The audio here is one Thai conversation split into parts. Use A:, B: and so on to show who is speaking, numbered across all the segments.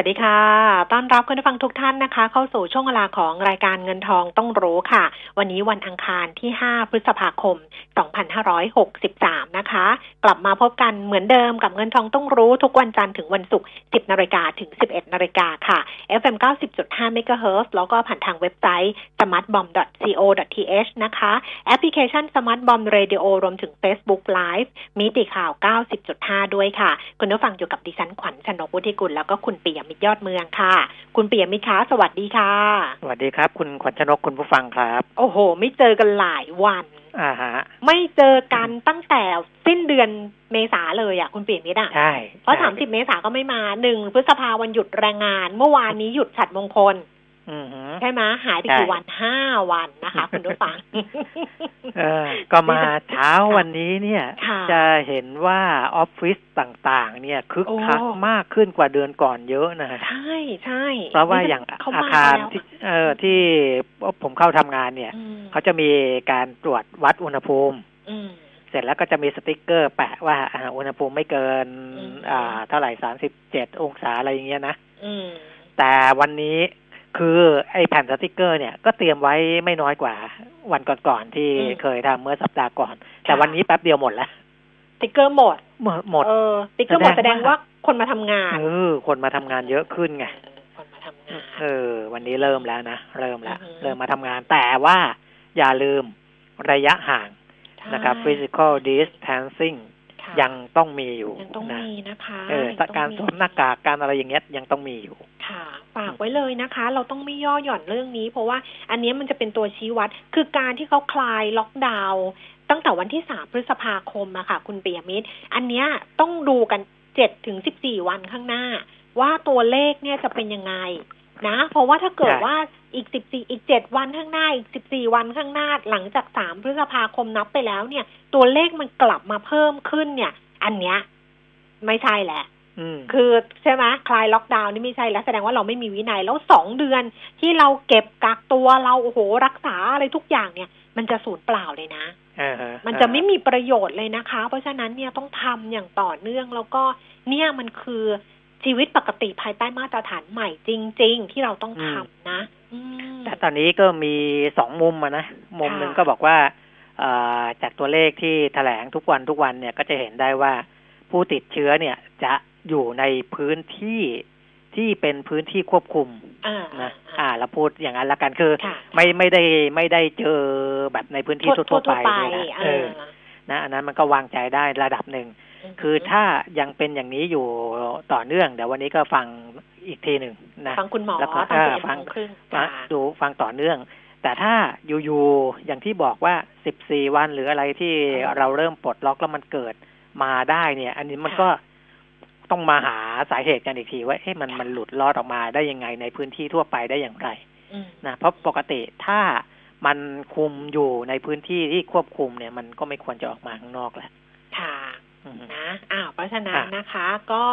A: วัสดีค่ะ ต้อนรับคุณผู้ฟังทุกท่านนะคะ เข้าสู่ช่วงเวลาของรายการเงินทองต้องรู้ค่ะ วันนี้วันอังคารที่ 5 พฤษภาคม 2563 นะคะ กลับมาพบกันเหมือนเดิมกับเงินทองต้องรู้ทุกวันจันทร์ถึงวันศุกร์ 10 นาฬิกาถึง 11 นาฬิกาค่ะ FM 90.5 MHz แล้วก็ผ่านทางเว็บไซต์ smartbomb.co.th นะคะ แอปพลิเคชัน Smart Bomb Radio รวมถึง Facebook Live มีติข่าว 90.5 ด้วยค่ะ คุณผู้ฟังอยู่กับดิฉันขวัญชนกวุฒิกุลแล้วก็คุณปิยมิตรยอดเมืองค่ะ คุณปิยมิตรคะสวัสดีค่ะ
B: สวัสดีครับ คุณขวัญชนกคุณผู้ฟังครับ
A: โอ้โห ไม่เจอกันหลายวัน
B: อ่าฮะ
A: ไม่เจอกันตั้งแต่สิ้นเดือนเมษาเลยอะคุณปิยมิตรอะ
B: ใช่
A: เพราะ
B: ใช่
A: สามสิบเมษาก็ไม่มาหนึ่งพฤษภาวันหยุดแรงงาน เมื่อวานนี้หยุดฉัดมงคล
B: อือฮึ
A: ใช่ไหมหายไป
B: ใช่
A: กี่วันห้าวันนะคะคุณผู้ฟัง
B: เออก็มาเช้าวันนี้เนี่ย
A: ค่ะ
B: จะเห็นว่าออฟฟิศต่างๆ เนี่ยคึก
A: โอ้
B: คักมากขึ้นกว่าเดือนก่อนเยอะนะ
A: ใช่ใช่
B: เพราะว่าอย่าง
A: เขา
B: อา
A: มา
B: คาร
A: แล้ว
B: ที่เออที่ผมเข้าทำงานเนี่ย
A: อืม
B: เขาจะมีการตรวจวัดอุณหภูมิ
A: อืม
B: เสร็จแล้วก็จะมีสติกเกอร์แปะว่าอ่าอุณหภูมิไม่เกิน
A: อืม
B: อ่า เท่าไหร่สามสิบเจ็ดองศาอะไรอย่างเงี้ยนะ
A: อืม
B: แต่วันนี้ คือไอ้แผ่นสติกเกอร์เนี่ยก็เตรียมไว้ไม่น้อยกว่า วันก่อนๆที่
A: อืม
B: เคยทำเมื่อสัปดาห์ก่อน แต่วันนี้แป๊บเดียวหมดแล้ว
A: สติ๊กเกอร์หมด
B: หมดหมด
A: เออสติ๊กเกอร์หมด
B: แส
A: แส
B: ด
A: ด
B: ง
A: ง
B: ว่า
A: ว่าคนมาทำงาน
B: เออคนมาทำงานเยอะขึ้นไง
A: เออคนมาทำงาน
B: เออ วันนี้เริ่มแล้วนะเริ่มแล้ว
A: อือฮึ
B: เริ่มมาทำงานแต่ว่าอย่าลืมระยะห่างนะครับ
A: ใช่
B: physical distancing
A: ค่ะ
B: ยังต้องมีอยู่
A: ยังต้อง
B: นะ
A: มีนะคะ
B: เออ
A: ยังต้อง
B: การสวมหน้ากากการอะไรอย่างเงี้ยยังต้องมีอยู่
A: ค่ะฝากไว้เลยนะคะ เราต้องไม่ย่อหย่อนเรื่องนี้ เพราะว่าอันเนี้ยมันจะเป็นตัวชี้วัด คือการที่เขาคลายล็อกดาวน์ตั้งแต่วันที่สามพฤษภาคมอะค่ะ คุณเปียมิตร อันเนี้ยต้องดูกันเจ็ดถึงสิบสี่วันข้างหน้า ว่าตัวเลขเนี่ยจะเป็นยังไง นะ เพราะว่าถ้าเกิด
B: ใช่
A: ว่าอีกสิบสี่อีกเจ็ดวันข้างหน้าอีกสิบสี่วันข้างหน้าหลังจากสามพฤษภาคมนับไปแล้วเนี่ย ตัวเลขมันกลับมาเพิ่มขึ้นเนี่ย อันเนี้ยไม่ใช่แหละ
B: อืม
A: คือใช่ไหมคลายล็อกดาวน์นี่ไม่ใช่แล้วแสดงว่าเราไม่มีวินัยแล้วสองเดือนที่เราเก็บกักตัวเราโอ้โหรักษาอะไรทุกอย่างเนี่ย มันจะสูญเปล่าเลยนะ
B: อ่าฮ
A: มันจะไม่มีประโยชน์เลยนะคะ เพราะฉะนั้นเนี่ยต้องทำอย่างต่อเนื่องแล้วก็เนี่ยมันคือ ชีวิตปกติภายใต้มาตรฐานใหม่จริง ๆ ที่เราต้องทำนะอืม
B: แต่ตอนนี้ก็มีสองมุมอะนะ มุมหนึ่งก็บอกว่าเอ่อจากตัวเลขที่แถลงทุกวันทุกวันเนี่ยก็จะเห็นได้ว่าผู้ติดเชื้อเนี่ยจะอยู่ในพื้นที่ที่เป็นพื้นที่ควบคุม
A: อ่า
B: นะ
A: อ่า
B: อ่าเราพูดอย่างนั้นละกันคือ
A: ค่ะ
B: ไม่ไม่ได้ไม่ได้เจอแบบในพื้นที่ทั่วๆไป
A: ไป
B: เลยนะ
A: เอ
B: เอ
A: อ
B: อนะอันนั้นมันก็วางใจได้ระดับหนึ่ง คือถ้ายังเป็นอย่างนี้อยู่ต่อเนื่องเดี๋ยววันนี้ก็ฟังอีกทีหนึ่งนะ
A: ฟังคุณหมอ
B: แล้วก็
A: ตอน
B: เออ
A: สิบเอ็ด
B: ฟัง
A: โมงครึ่ง
B: ฟัง
A: ค่ะ
B: ดูฟังต่อเนื่อง แต่ถ้าอยู่ๆอย่างที่บอกว่า14วันหรืออะไรที่
A: อืม
B: เราเริ่มปลดล็อกแล้วมันเกิดมาได้เนี่ย อันนี้มัน
A: ค่ะ
B: ก็ต้องมาหาสาเหตุกันอีกทีว่าเอ๊ะมัน
A: ค่ะ
B: มันหลุดลอดออกมาได้ยังไงในพื้นที่ทั่วไปได้อย่างไร
A: อืม
B: นะเพราะปกติถ้ามันคุมอยู่ในพื้นที่ที่ควบคุมเนี่ย มันก็ไม่ควรจะออกมาข้างนอกแหละ
A: ค่ะ
B: อืม
A: นะอ้าวเพราะฉะนั้น
B: อะ
A: นะคะ ก็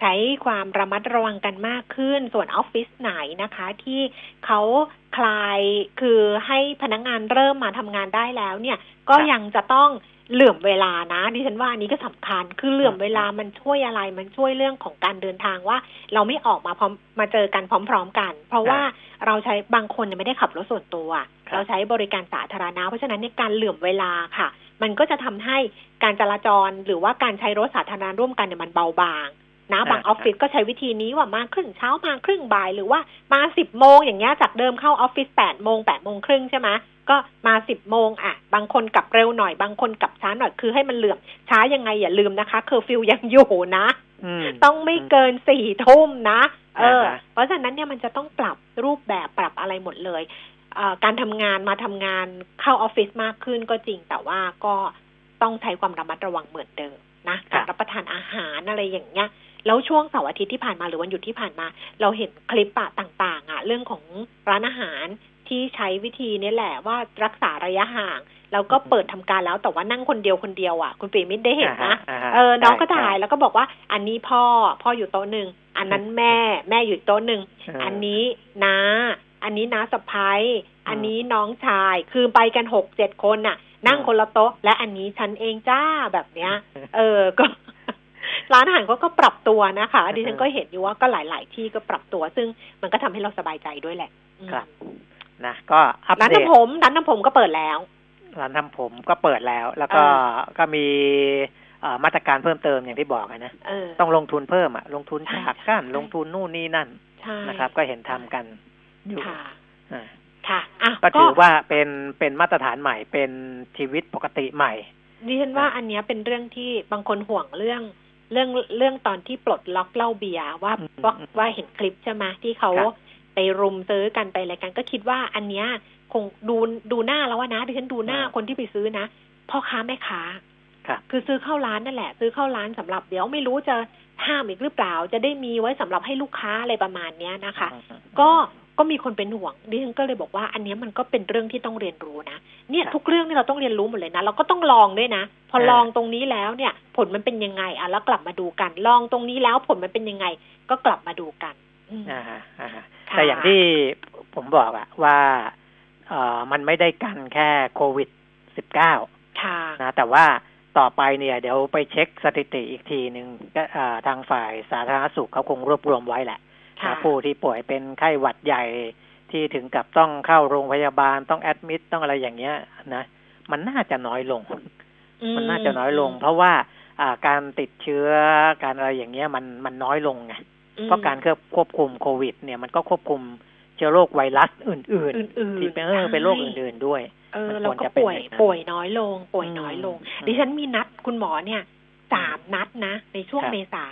A: ใช้ความระมัดระวังกันมากขึ้น ส่วนออฟฟิศไหนนะคะ ที่เขาคลายคือให้พนักงานเริ่มมาทำงานได้แล้วเนี่ย ก็ยังจะต้องเหลื่อมเวลานะดิฉันว่าอันนี้ก็สำคัญคือเหลื่อมเวลามันช่วยอะไรมันช่วยเรื่องของการเดินทางว่า เราไม่ออกมาพร้อมมาเจอกันพร้อม ๆ กัน เพราะว่าเราใช้บางคนเนี่ยไม่ได้ขับรถส่วนตัว
B: ครับ
A: เราใช้บริการสาธารณะเพราะฉะนั้นในยการเหลื่อมเวลาค่ะ มันก็จะทำให้การจราจรหรือว่าการใช้รถสาธารณะร่วมกันเนี่ยมันเบาบางนะบางอ
B: อ่า
A: อฟฟิศก็ใช้วิธีนี้ว่ามาครึ่งเช้ามาครึ่งบ่ายหรือว่ามาสิบโมงอย่างเงี้ยจากเดิมเข้าออฟฟิศแปดโมงแปดโมงครึ่งใช่ไหมก็มาสิบโมงอะ บางคนกลับเร็วหน่อย บางคนกลับช้าหน่อยคือให้มันเหลื่อมช้ายังไงอย่าลืมนะคะ เคอร์ฟิวยังอยู่นะ
B: อืม
A: ต้องไม่เกินสี่ทุ่มนะ เออ
B: อ่าฮะ
A: เพราะฉะนั้นเนี่ยมันจะต้องปรับรูปแบบปรับอะไรหมดเลยเอ่อ การทำงานมาทำงานเข้าออฟฟิศมากขึ้นก็จริง แต่ว่าก็ต้องใช้ความระมัดระวังเหมือนเดิมนะ
B: ครั
A: การ
B: บ
A: รับประทานอาหารอะไรอย่างเงี้ยแล้วช่วงเสาร์อาทิตย์ที่ผ่านมาหรือวันหยุดที่ผ่านมา เราเห็นคลิปอะต่างๆอะเรื่องของร้านอาหารที่ใช้วิธีนี้แหละว่ารักษาระยะห่างแล้วก็เปิดทำการแล้วแต่ว่านั่งคนเดียวคนเดียวอะ คุณปีมิตรได้เห็นนะ
B: อ่าฮะ
A: เออน้องก็
B: ใช่
A: ถ่ายแล้วก็บอกว่า อันนี้พ่อพ่ออยู่โต๊ะหนึ่งอันนั้นแม่แม่อยู่โต๊ะหนึ่ง
B: เอออั
A: อันนี้น้า อันนี้น้าสะพ้าย
B: ม
A: อันนี้น้องชาย คือไปกันหกเจ็ดคนน่ะ นั่ง
B: อืม
A: คนละโต๊ะ และอันนี้ฉันเองจ้าแบบเนี้ย เออก็ ร้านอาหารเขาก็ปรับตัวนะคะ ดิฉันก็เห็นอยู่ว่าก็หลาย ๆ ที่ก็ปรับตัว ซึ่งมันก็ทำให้เราสบายใจด้วยแหละอืม
B: ครับ นะก็อัป
A: ร้าน
B: เดต
A: ทำผมร้านทำผมก็เปิดแล้ว
B: ร้านทำผมก็เปิดแล้ว แล้วก็
A: อ่
B: ก็มีเอ่อมาตรการเพิ่มเติมอย่างที่บอกอะนะ
A: เออ
B: ต้องลงทุนเพิ่มอะลงทุน
A: ใช่
B: ฉากกั้น
A: ใช่
B: ลงทุนนู่นนี่นั่น
A: ใช่
B: นะครับ ก็เห็นทำกัน อยู่
A: ค่ะ
B: อ่า
A: ค่ะอะ
B: ก็ถือว่าเป็นเป็นมาตรฐานใหม่เป็นชีวิตปกติใหม่
A: ดิฉันว่าอันเนี้ยเป็นเรื่องที่บางคนห่วงเรื่องเรื่องเรื่องตอนที่ปลดล็อกเหล้าเบียร์ว่า
B: อืม
A: ว่า
B: อืม
A: ว่าเห็นคลิปใช่ไหมที่เขา
B: ครับ
A: ไปรุมซื้อกันไปอะไรกันก็คิดว่าอันเนี้ยคงดูดูหน้าแล้วว่านะดิฉันดูหน้าคนที่ไปซื้อนะพ่อค้าแม่ค้า
B: ครับ
A: คือซื้อเข้าร้านนั่นแหละ ซื้อเข้าร้านสำหรับเดี๋ยวไม่รู้จะห้ามอีกหรือเปล่า จะได้มีไว้สำหรับให้ลูกค้าอะไรประมาณเนี้ยนะคะ ก็ ก็มีคนเป็นห่วงดิฉันก็เลยบอกว่า อันเนี้ยมันก็เป็นเรื่องที่ต้องเรียนรู้นะเนี่ย
B: ครับ
A: ทุกเรื่องนี่เราต้องเรียนรู้หมดเลยนะเราก็ต้องลองด้วยนะพอ
B: เออ
A: ลองตรงนี้แล้วเนี่ย ผลมันเป็นยังไงอะแล้วกลับมาดูกัน ลองตรงนี้แล้วผลมันเป็นยังไง ก็กลับมาดูกันอืม
B: อ่าฮะอ่าฮะ
A: ค่ะ
B: แต่อย่างที่ผมบอกอะว่าเอ่อมันไม่ได้กันแค่โควิดสิบเก้า
A: ค่ะ
B: นะแต่ว่าต่อไปเนี่ย เดี๋ยวไปเช็คสถิติอีกทีหนึ่งก็อ่าทางฝ่ายสาธารณสุขเขาคงรวบรวมไว้แหละ
A: ค่ะ
B: นะ ผู้ที่ป่วยเป็นไข้หวัดใหญ่ที่ถึงกับต้องเข้าโรงพยาบาลต้องแอดมิดต้องอะไรอย่างเงี้ยนะมันน่าจะน้อยลง
A: อื
B: มันน่าจะน้อยลง เพราะว่าอ่าการติดเชื้อการอะไรอย่างเงี้ยมันมันน้อยลงไง
A: อืม
B: เพราะการควบคุมโควิด เนี่ยมันก็ควบคุมเชื้อโรคไวรัสอื่น
A: อื่น
B: ๆที่
A: ๆ
B: เป็นเออเป็นโรคอื่นๆด้วย
A: เออ
B: มัน
A: เรา
B: ควร
A: ก็
B: จะเป็น
A: ป่วย
B: อย่างนั้น
A: ป่วยน้อยลง ป่วยน้อยลง
B: อืม
A: ดิฉันมีนัดคุณหมอเนี่ยสามนัดนะในช่วง
B: ครับ
A: เมษา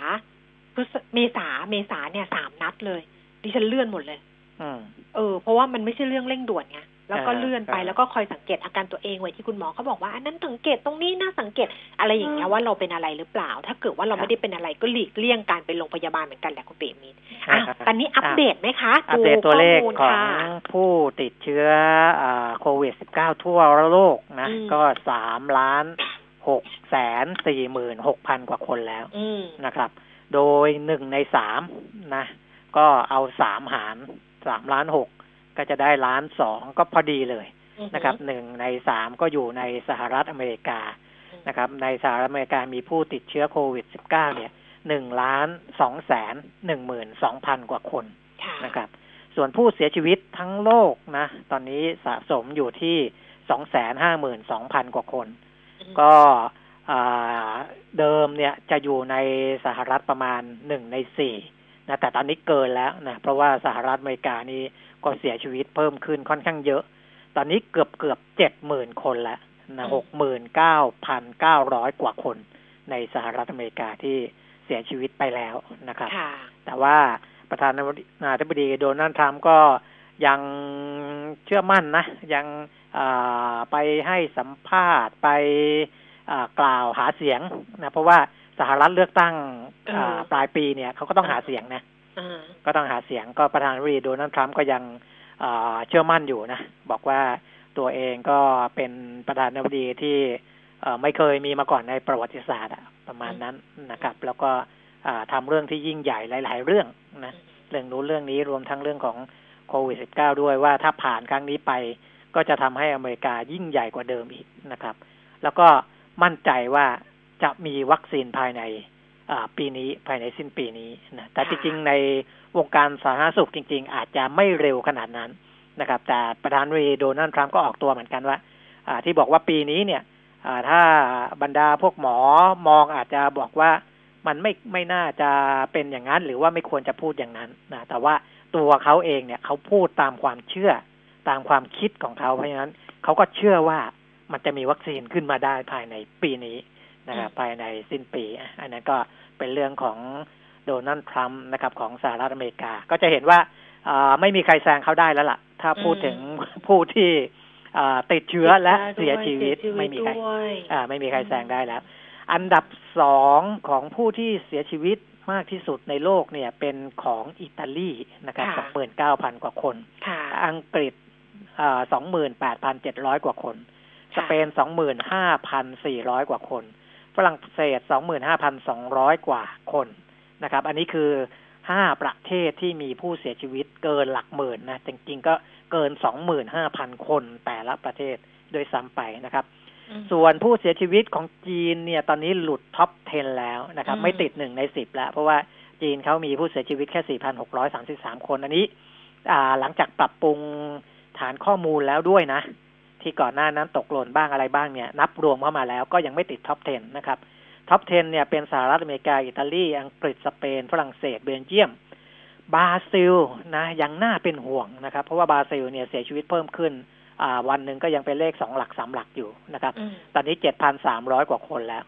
A: พฤษเมษาเมษาเนี่ยสามนัดเลย ดิฉันเลื่อนหมดเลย
B: อืม
A: เออ เพราะว่ามันไม่ใช่เรื่องเร่งด่วนไงแล้วก็
B: อ่า
A: เลื่อนไป
B: อ่า
A: แล้วก็คอยสังเกตอาการตัวเองไว้ที่คุณหมอเขาบอกว่าอันนั้นสังเกตตรงนี้น่าสังเกตอะไรอย่างเงี้ยว่าเราเป็นอะไรหรือเปล่า ถ้าเกิดว่าเราไม่ได้เป็นอะไรก็หลีกเลี่ยงการไปโรงพยาบาลเหมือนกันแหละคุณเปรมินอะ
B: อ่า
A: ตอนนี้อัปเดตไหมคะ
B: อัปเดตตัวเลข
A: ข้มู
B: ของ
A: ค่ะ
B: ผู้ติดเชื้ออ่าโควิด -19 ทั่วโลกนะ
A: อืม
B: ก็สามล้านหกแสนสี่หมื่นหกพันกว่าคนแล้ว
A: อืม
B: นะครับ โดยหนึ่งในสามนะ ก็เอาสามหารสามล้านหกก็จะได้ล้านสองก็พอดีเลยนะครับหนึ่งในสามก็อยู่ในสหรัฐอเมริกานะครับ ในสหรัฐอเมริกามีผู้ติดเชื้อโควิด -19 เนี่ยหนึ่งล้านสองแสนหนึ่งหมื่นสองพันกว่าคน
A: ค่ะ
B: นะครับ ส่วนผู้เสียชีวิตทั้งโลกนะ ตอนนี้สะสมอยู่ที่สองแสนห้าหมื่นสองพันกว่าคน ก็อ่า เดิมเนี่ยจะอยู่ในสหรัฐประมาณหนึ่งในสี่นะแต่ตอนนี้เกินแล้วนะเพราะว่าสหรัฐอเมริกานี่ก็เสียชีวิตเพิ่มขึ้นค่อนข้างเยอะ ตอนนี้เกือบเกือบเจ็ดหมื่นคนแล้วนะหกหมื่นเก้าพันเก้าร้อยกว่าคนในสหรัฐอเมริกาที่เสียชีวิตไปแล้วนะครับ
A: ค่ะ
B: แต่ว่าประธานาธิบดีโดนัลด์ทรัมป์ก็ยังเชื่อมั่นนะ ยังอ่าไปให้สัมภาษณ์ไปอ่า กล่าวหาเสียงนะเพราะว่าสหรัฐเลือกตั้ง
A: เอออ่า
B: ปลายปีเนี่ยเขาก็ต้องหาเสียงนะ
A: อ่า
B: ก็ต้องหาเสียงก็ประธานาธิบดีโดนัลด์ทรัมป์ก็ยังอ่าเชื่อมั่นอยู่นะบอกว่าตัวเองก็เป็นประธานาธิบดีที่เอ่อไม่เคยมีมาก่อนในประวัติศาสตร์อะประมาณนั้นนะครับ แล้วก็อ่าทำเรื่องที่ยิ่งใหญ่หลาย ๆ เรื่องนะเรื่องนู้นเรื่องนี้รวมทั้งเรื่องของโควิด -19 ด้วยว่าถ้าผ่านครั้งนี้ไปก็จะทำให้อเมริกายิ่งใหญ่กว่าเดิมอีกนะครับ แล้วก็ มั่นใจว่าจะมีวัคซีนภายในปีนี้ภายในสิ้นปีนี้นะแต่จริงๆ ในวงการสาธารณสุขจริง ๆ อาจจะไม่เร็วขนาดนั้นนะครับ แต่ประธานาธิบดีโดนัลด์ทรัมป์ก็ออกตัวเหมือนกันว่าที่บอกว่าปีนี้เนี่ยถ้าบรรดาพวกหมอมองอาจจะบอกว่ามันไม่ไม่น่าจะเป็นอย่างนั้น หรือว่าไม่ควรจะพูดอย่างนั้นนะแต่ว่าตัวเขาเองเนี่ยเขาพูดตามความเชื่อตามความคิดของเขาเพราะฉะนั้นเขาก็เชื่อว่า มันจะมีวัคซีนขึ้นมาได้ภายในปีนี้นะครับภายในสิ้นปีอะอันนั้นก็เป็นเรื่องของโดนัลด์ทรัมป์นะครับของสหรัฐอเมริกา ก็จะเห็นว่าอ่าไม่มีใครแซงเขาได้แล้วล่ะ ถ้าพูดถึงผู้ที่อ่าติดเชื้อและเสียชีวิตไม่มีใคร
A: ด้วย
B: อ่าไม่มีใครแซงได้แล้ว อันดับสองของผู้ที่เสียชีวิตมากที่สุดในโลกเนี่ยเป็นของอิตาลีนะครับสองหมื่นเก้าพันกว่าคน
A: ค่ะ
B: อังกฤษสองหมื่นแปดพันเจ็ดร้อยกว่าคน สเปนสองหมื่นห้าพันสี่ร้อยกว่าคน ฝรั่งเศสสองหมื่นห้าพันสองร้อยกว่าคนนะครับ อันนี้คือห้าประเทศที่มีผู้เสียชีวิตเกินหลักหมื่นนะจริงๆก็เกินสองหมื่นห้าพันคนแต่ละประเทศด้วยซ้ำไปนะครับ ส่วนผู้เสียชีวิตของจีนเนี่ย ตอนนี้หลุด top 10 แล้วนะครับ ไม่ติดหนึ่งในสิบแล้ว เพราะว่าจีนเขามีผู้เสียชีวิตแค่ 4,633 คน อันนี้อ่าหลังจากปรับปรุงฐานข้อมูลแล้วด้วยนะ ที่ก่อนหน้านั้นตกหล่นบ้างอะไรบ้างเนี่ยนับรวมเข้ามาแล้วก็ยังไม่ติด top 10 นะครับ top 10 เนี่ยเป็นสหรัฐอเมริกา อิตาลี อังกฤษสเปน ฝรั่งเศสเบลเยียมบราซิลนะยังน่าเป็นห่วงนะครับ เพราะว่าบราซิลเนี่ยเสียชีวิตเพิ่มขึ้นอ่าวันหนึ่งก็ยังเป็นเลขสองหลักสามหลักอยู่นะครับ ตอนนี้เจ็ดพันสามร้อยกว่าคนแล้ว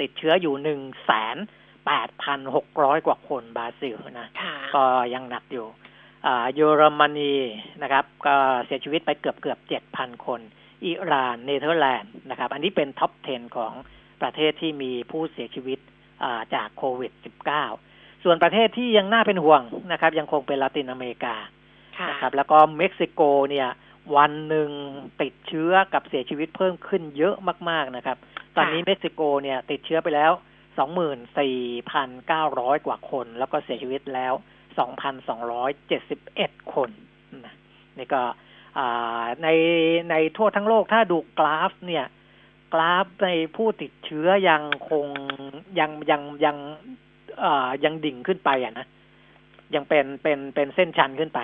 B: ติดเชื้ออยู่หนึ่งแสนแปดพันหกร้อยกว่าคนบราซิลนะก็ยังหนักอยู่ เยอรมนีนะครับ ก็เสียชีวิตไปเกือบเกือบเจ็ดพันคน อิหร่านเนเธอร์แลนด์นะครับ อันนี้เป็น top 10 ของประเทศที่มีผู้เสียชีวิตจากโควิด -19 ส่วนประเทศที่ยังน่าเป็นห่วงนะครับ ยังคงเป็นลาตินอเมริกานะครับแล้วก็เม็กซิโกเนี่ยวันหนึ่งติดเชื้อกับเสียชีวิตเพิ่มขึ้นเยอะมาก ๆนะครับ ตอนนี้เม็กซิโกเนี่ยติดเชื้อไปแล้วสองหมื่นสี่พันเก้าร้อยกว่าคน แล้วก็เสียชีวิตแล้ว สองพันสองร้อยเจ็ดสิบเอ็ดคนนะนี่ก็ในในทั่วทั้งโลกถ้าดูกราฟเนี่ย กราฟในผู้ติดเชื้อยังคงยังยังยังยังดิ่งขึ้นไปอะนะยังเป็นเป็นเป็นเส้นชันขึ้นไป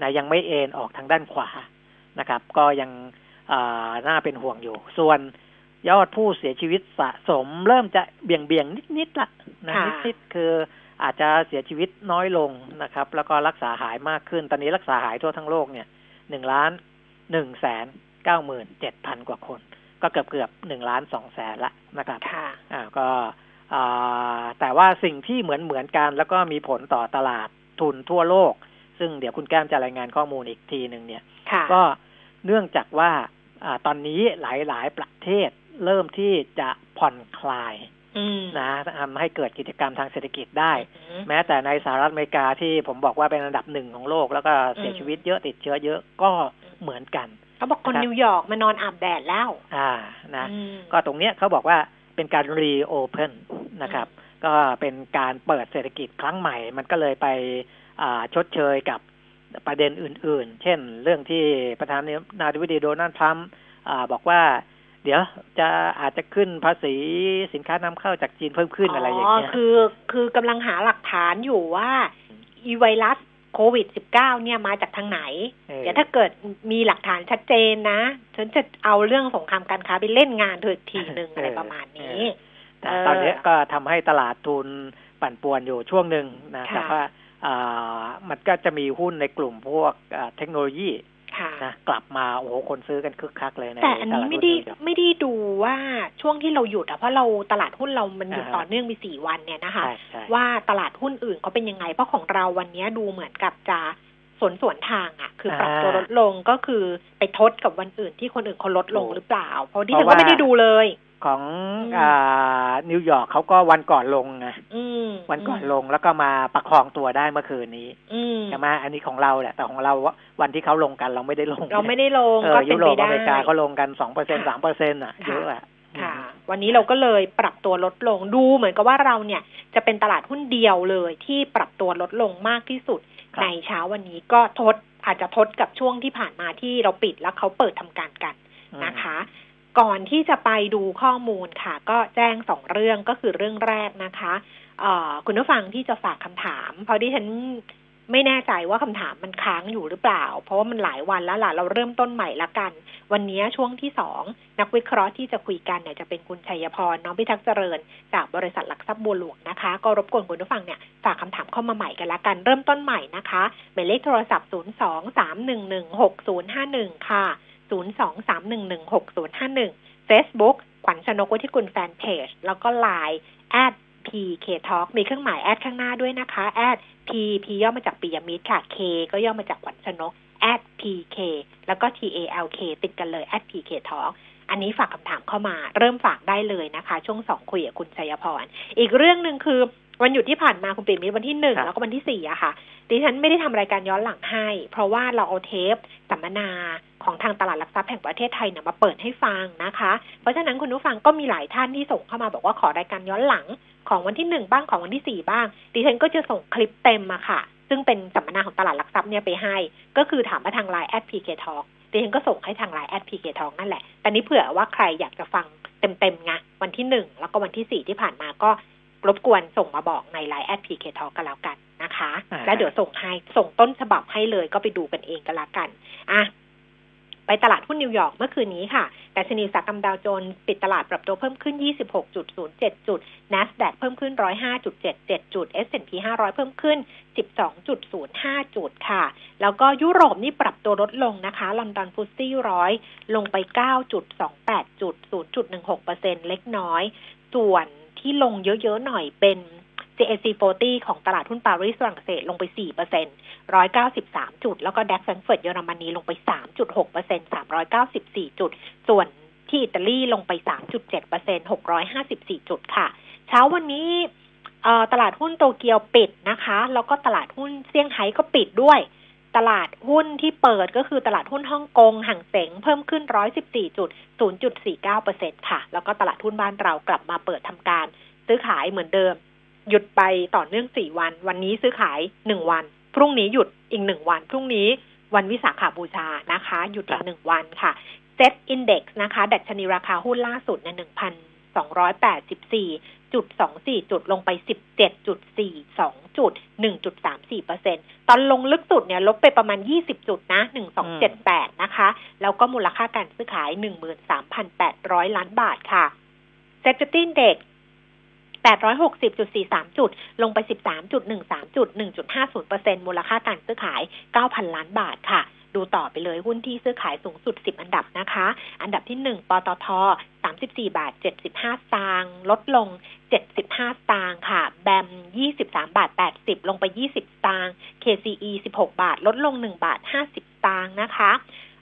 B: นะยังไม่เอ็นออกทางด้านขวานะครับ ก็ยังน่าเป็นห่วงอยู่ ส่วนยอดผู้เสียชีวิตสะสมเริ่มจะเบี่ยงเบี่ยงนิดๆละนะนิดๆคือ อาจจะเสียชีวิตน้อยลงนะครับ แล้วก็รักษาหายมากขึ้น ตอนนี้รักษาหายทั่วทั้งโลกเนี่ยหนึ่งล้านหนึ่งแสนเก้าหมื่นเจ็ดพันกว่าคน ก็เกือบเกือบหนึ่งล้านสองแสนละนะครับ
A: ค่ะ
B: อ่าก็อ่าแต่ว่าสิ่งที่เหมือนเหมือนกัน แล้วก็มีผลต่อตลาดทุนทั่วโลก ซึ่งเดี๋ยวคุณแก้มจะรายงานข้อมูลอีกทีหนึ่งเนี่ยก็เนื่องจากว่าอตอนนี้หลาย ๆ ประเทศเริ่มที่จะผ่อนคลาย นะทำให้เกิดกิจกรรมทางเศรษฐกิจได้ แม้แต่ในสหรัฐอเมริกาที่ผมบอกว่าเป็นอันดับหนึ่งของโลก แล้วก็เสียชีวิตเยอะติดเชื้อเยอะก็เหมือนกัน
A: เขาบอกคนนิวยอร์กมานอนอาบแดดแล้ว
B: อ่านะก็ตรงเนี้ยเขาบอกว่าเป็นการ reopen นะครับ ก็เป็นการเปิดเศรษฐกิจครั้งใหม่ มันก็เลยไปชดเชยกับประเด็นอื่น ๆ เช่น เรื่องที่ประธานาธิบดีโดนัลด์ทรัมป์บอกว่า เดี๋ยวจะอาจจะขึ้นภาษีสินค้านำเข้าจากจีนเพิ่มขึ้นอะไรอย่างเงี้
A: ยคือคือกำลังหาหลักฐานอยู่ว่าอีไวรัสโควิด -19 เนี่ยมาจากทางไหน เดี๋ยวถ้าเกิดมีหลักฐานชัดเจนนะ ฉันจะเอาเรื่องสงครามการค้าไปเล่นงานเธอทีหนึ่งอะไรประมาณนี้
B: แต่ตอนนี้ก็ทำให้ตลาดทุนปั่นป่วนอยู่ช่วงหนึ่งนะแต่ว่ามันก็จะมีหุ้นในกลุ่มพวกเทคโนโลยี นะกลับมาโอ้โหคนซื้อกันคึกคักเลย
A: นะแต่อันนี้ไม่ได้ไม่ได้ดูว่าช่วงที่เราหยุดอะเพราะเราตลาดหุ้นเรามันหยุดต่อเนื่องมีสี่วันเนี่ยนะคะ ว่าตลาดหุ้นอื่นเขาเป็นยังไง เพราะของเราวันนี้ดูเหมือนกับจะสวนสวนทางอะ คือปรับตัวลดลงก็คือไปทดกับวันอื่นที่คนอื่นเขาลดลงหรือเปล่า เพราะที่ฉันก็ไม่ได้ดูเลย
B: ของอ่านิวยอร์กเขาก็วันก่อนลงไงวันก่อนลงแล้วก็มาประคองตัวได้เมื่อคืนนี้ใช่ไหมอันนี้ของเราแหละ แต่ของเราวันที่เขาลงกันเราไม่ได้ลง
A: เราไม่ได้ลง
B: ก็ยุโรปอเมริกาเขาลงกันสองเปอร์เซ็นสามเปอร์เซ็นต์อะเยอะอะ
A: ค่ะ วันนี้เราก็เลยปรับตัวลดลงดูเหมือนกับว่าเราเนี่ยจะเป็นตลาดหุ้นเดียวเลยที่ปรับตัวลดลงมากที่สุด ในเช้าวันนี้ก็ทดอาจจะทดกับช่วงที่ผ่านมาที่เราปิดแล้วเขาเปิดทำการกันนะคะ ก่อนที่จะไปดูข้อมูลค่ะ ก็แจ้งสองเรื่องก็คือเรื่องแรกนะคะคุณผู้ฟังที่จะฝากคำถาม เพราะที่ฉันไม่แน่ใจว่าคำถามมันค้างอยู่หรือเปล่า เพราะว่ามันหลายวันแล้วล่ะ เราเริ่มต้นใหม่ละกัน วันนี้ช่วงที่สองนักวิเคราะห์ที่จะคุยกันเนี่ยจะเป็นคุณชัยพรน้องพิทักษ์เจริญ จากบริษัทหลักทรัพย์บัวหลวงนะคะ ก็รบกวนคุณผู้ฟังเนี่ยฝากคำถามเข้ามาใหม่กันละกัน เริ่มต้นใหม่นะคะหมายเลขโทรศัพท์ 0 2 3 1 1 6 0 5 1 ค่ะ 0 2 3 1 1 6 0 5 1 Facebook ขวัญชนกวุฒิกุลแฟนเพจ แล้วก็ Line แอด PK Talk มีเครื่องหมายแอดข้างหน้าด้วยนะคะแอด P P ย่อมาจากปิยมิตรค่ะ K ก็ย่อมาจากขวัญชนกแอด PK แล้วก็ T A L K ติดกันเลยแอด PK Talk อันนี้ฝากคำถามเข้ามา เริ่มฝากได้เลยนะคะ ช่วงสองคุยกับคุณชัยพร อีกเรื่องหนึ่งคือ วันหยุดที่ผ่านมาคุณปิ่มมีวันที่หนึ่ง
B: ครับ
A: แล้วก็วันที่สี่อะค่ะ ดิฉันไม่ได้ทำรายการย้อนหลังให้ เพราะว่าเราเอาเทปสัมมนาของทางตลาดหลักทรัพย์แห่งประเทศไทยเนี่ยมาเปิดให้ฟังนะคะ เพราะฉะนั้นคุณผู้ฟังก็มีหลายท่านที่ส่งเข้ามาบอกว่าขอรายการย้อนหลังของวันที่หนึ่งบ้างของวันที่สี่บ้าง ดิฉันก็จะส่งคลิปเต็มมาค่ะ ซึ่งเป็นสัมมนาของตลาดหลักทรัพย์เนี่ยไปให้ ก็คือถามมาทางไลน์แอดพีเคทอดิฉันก็ส่งให้ทางไลน์แอดพีเคทอนั่นแหละ แต่นี้เผื่อว่าใครอยากจะฟังเต็มๆไงวันที่หนึ่งแล้วก็วันที่สี่ที่ผ่านมาก็ รบกวนส่งมาบอกในไลน์แอดพีเคทอกันแล้วกันนะคะ
B: อ่า
A: แล้วเดี๋ยวส่งให้ส่งต้นฉบับให้เลยก็ไปดูกันเองกันละกันอะไปตลาดหุ้นนิวยอร์กเมื่อคืนนี้ค่ะ ดัชนีอุตสาหกรรมดาวโจนส์ปิดตลาดปรับตัวเพิ่มขึ้น 26.07 จุด NASDAQ เพิ่มขึ้น 105.77 จุด S&P 500 เพิ่มขึ้น 12.05 จุดค่ะ แล้วก็ยุโรปนี่ปรับตัวลดลงนะคะ ลอนดอนฟุตซี่ร้อยลงไป 9.28 จุด 0.16%เล็กน้อย ส่วน ที่ลงเยอะ ๆ หน่อยเป็น CAC 40 ของตลาดหุ้นปารีสฝรั่งเศสลงไป 4% 193 จุด แล้วก็ดัคแฟรงก์เฟิร์ตเยอรมนีลงไป 3.6% 394 จุด ส่วนที่อิตาลีลงไป 3.7% 654 จุดค่ะ เช้าวันนี้ตลาดหุ้นโตเกียวปิดนะคะ แล้วก็ตลาดหุ้นเซี่ยงไฮ้ก็ปิดด้วย ตลาดหุ้นที่เปิดก็คือตลาดหุ้นฮ่องกงห่างเสงเพิ่มขึ้น 114จุด0.49%ค่ะ แล้วก็ตลาดหุ้นบ้านเรากลับมาเปิดทำการ ซื้อขายเหมือนเดิม หยุดไปต่อเนื่อง 4 วัน วันนี้ซื้อขาย 1 วัน พรุ่งนี้หยุดอีก 1 วัน พรุ่งนี้วันวิสาขาบูชานะคะ หยุดอีก 1 วันค่ะ Set Index นะคะ ดัชนีราคาหุ้นล่าสุดใน 1,284 จุดสองสี่จุดลงไปสิบเจ็ดจุดสี่สองจุดหนึ่งจุดสามสี่เปอร์เซ็นตอนลงลึกสุดเนี่ยลบไปประมาณยี่สิบจุดนะหนึ่งสองเจ็ดแปดนะคะ แล้วก็มูลค่าการซื้อขายหนึ่งหมื่นสามพันแปดร้อยล้านบาทค่ะเซ็ตตินเด็กแปดร้อยหกสิบจุดสี่สามจุด ลงไปสิบสามจุดหนึ่งสามจุดหนึ่งจุดห้าศูนย์เปอร์เซ็นมูลค่าการซื้อขายเก้าพันล้านบาทค่ะ ดูต่อไปเลยหุ้นที่ซื้อขายสูงสุด 10 อันดับนะคะ อันดับที่ 1ปตท34 บาท 75 สตางค์ลดลง 75 สตางค์ค่ะ แบม 23 บาท 80 ลงไป 20 สตางค์ KCE 16 บาท ลดลง 1 บาท 50 สตางค์นะคะ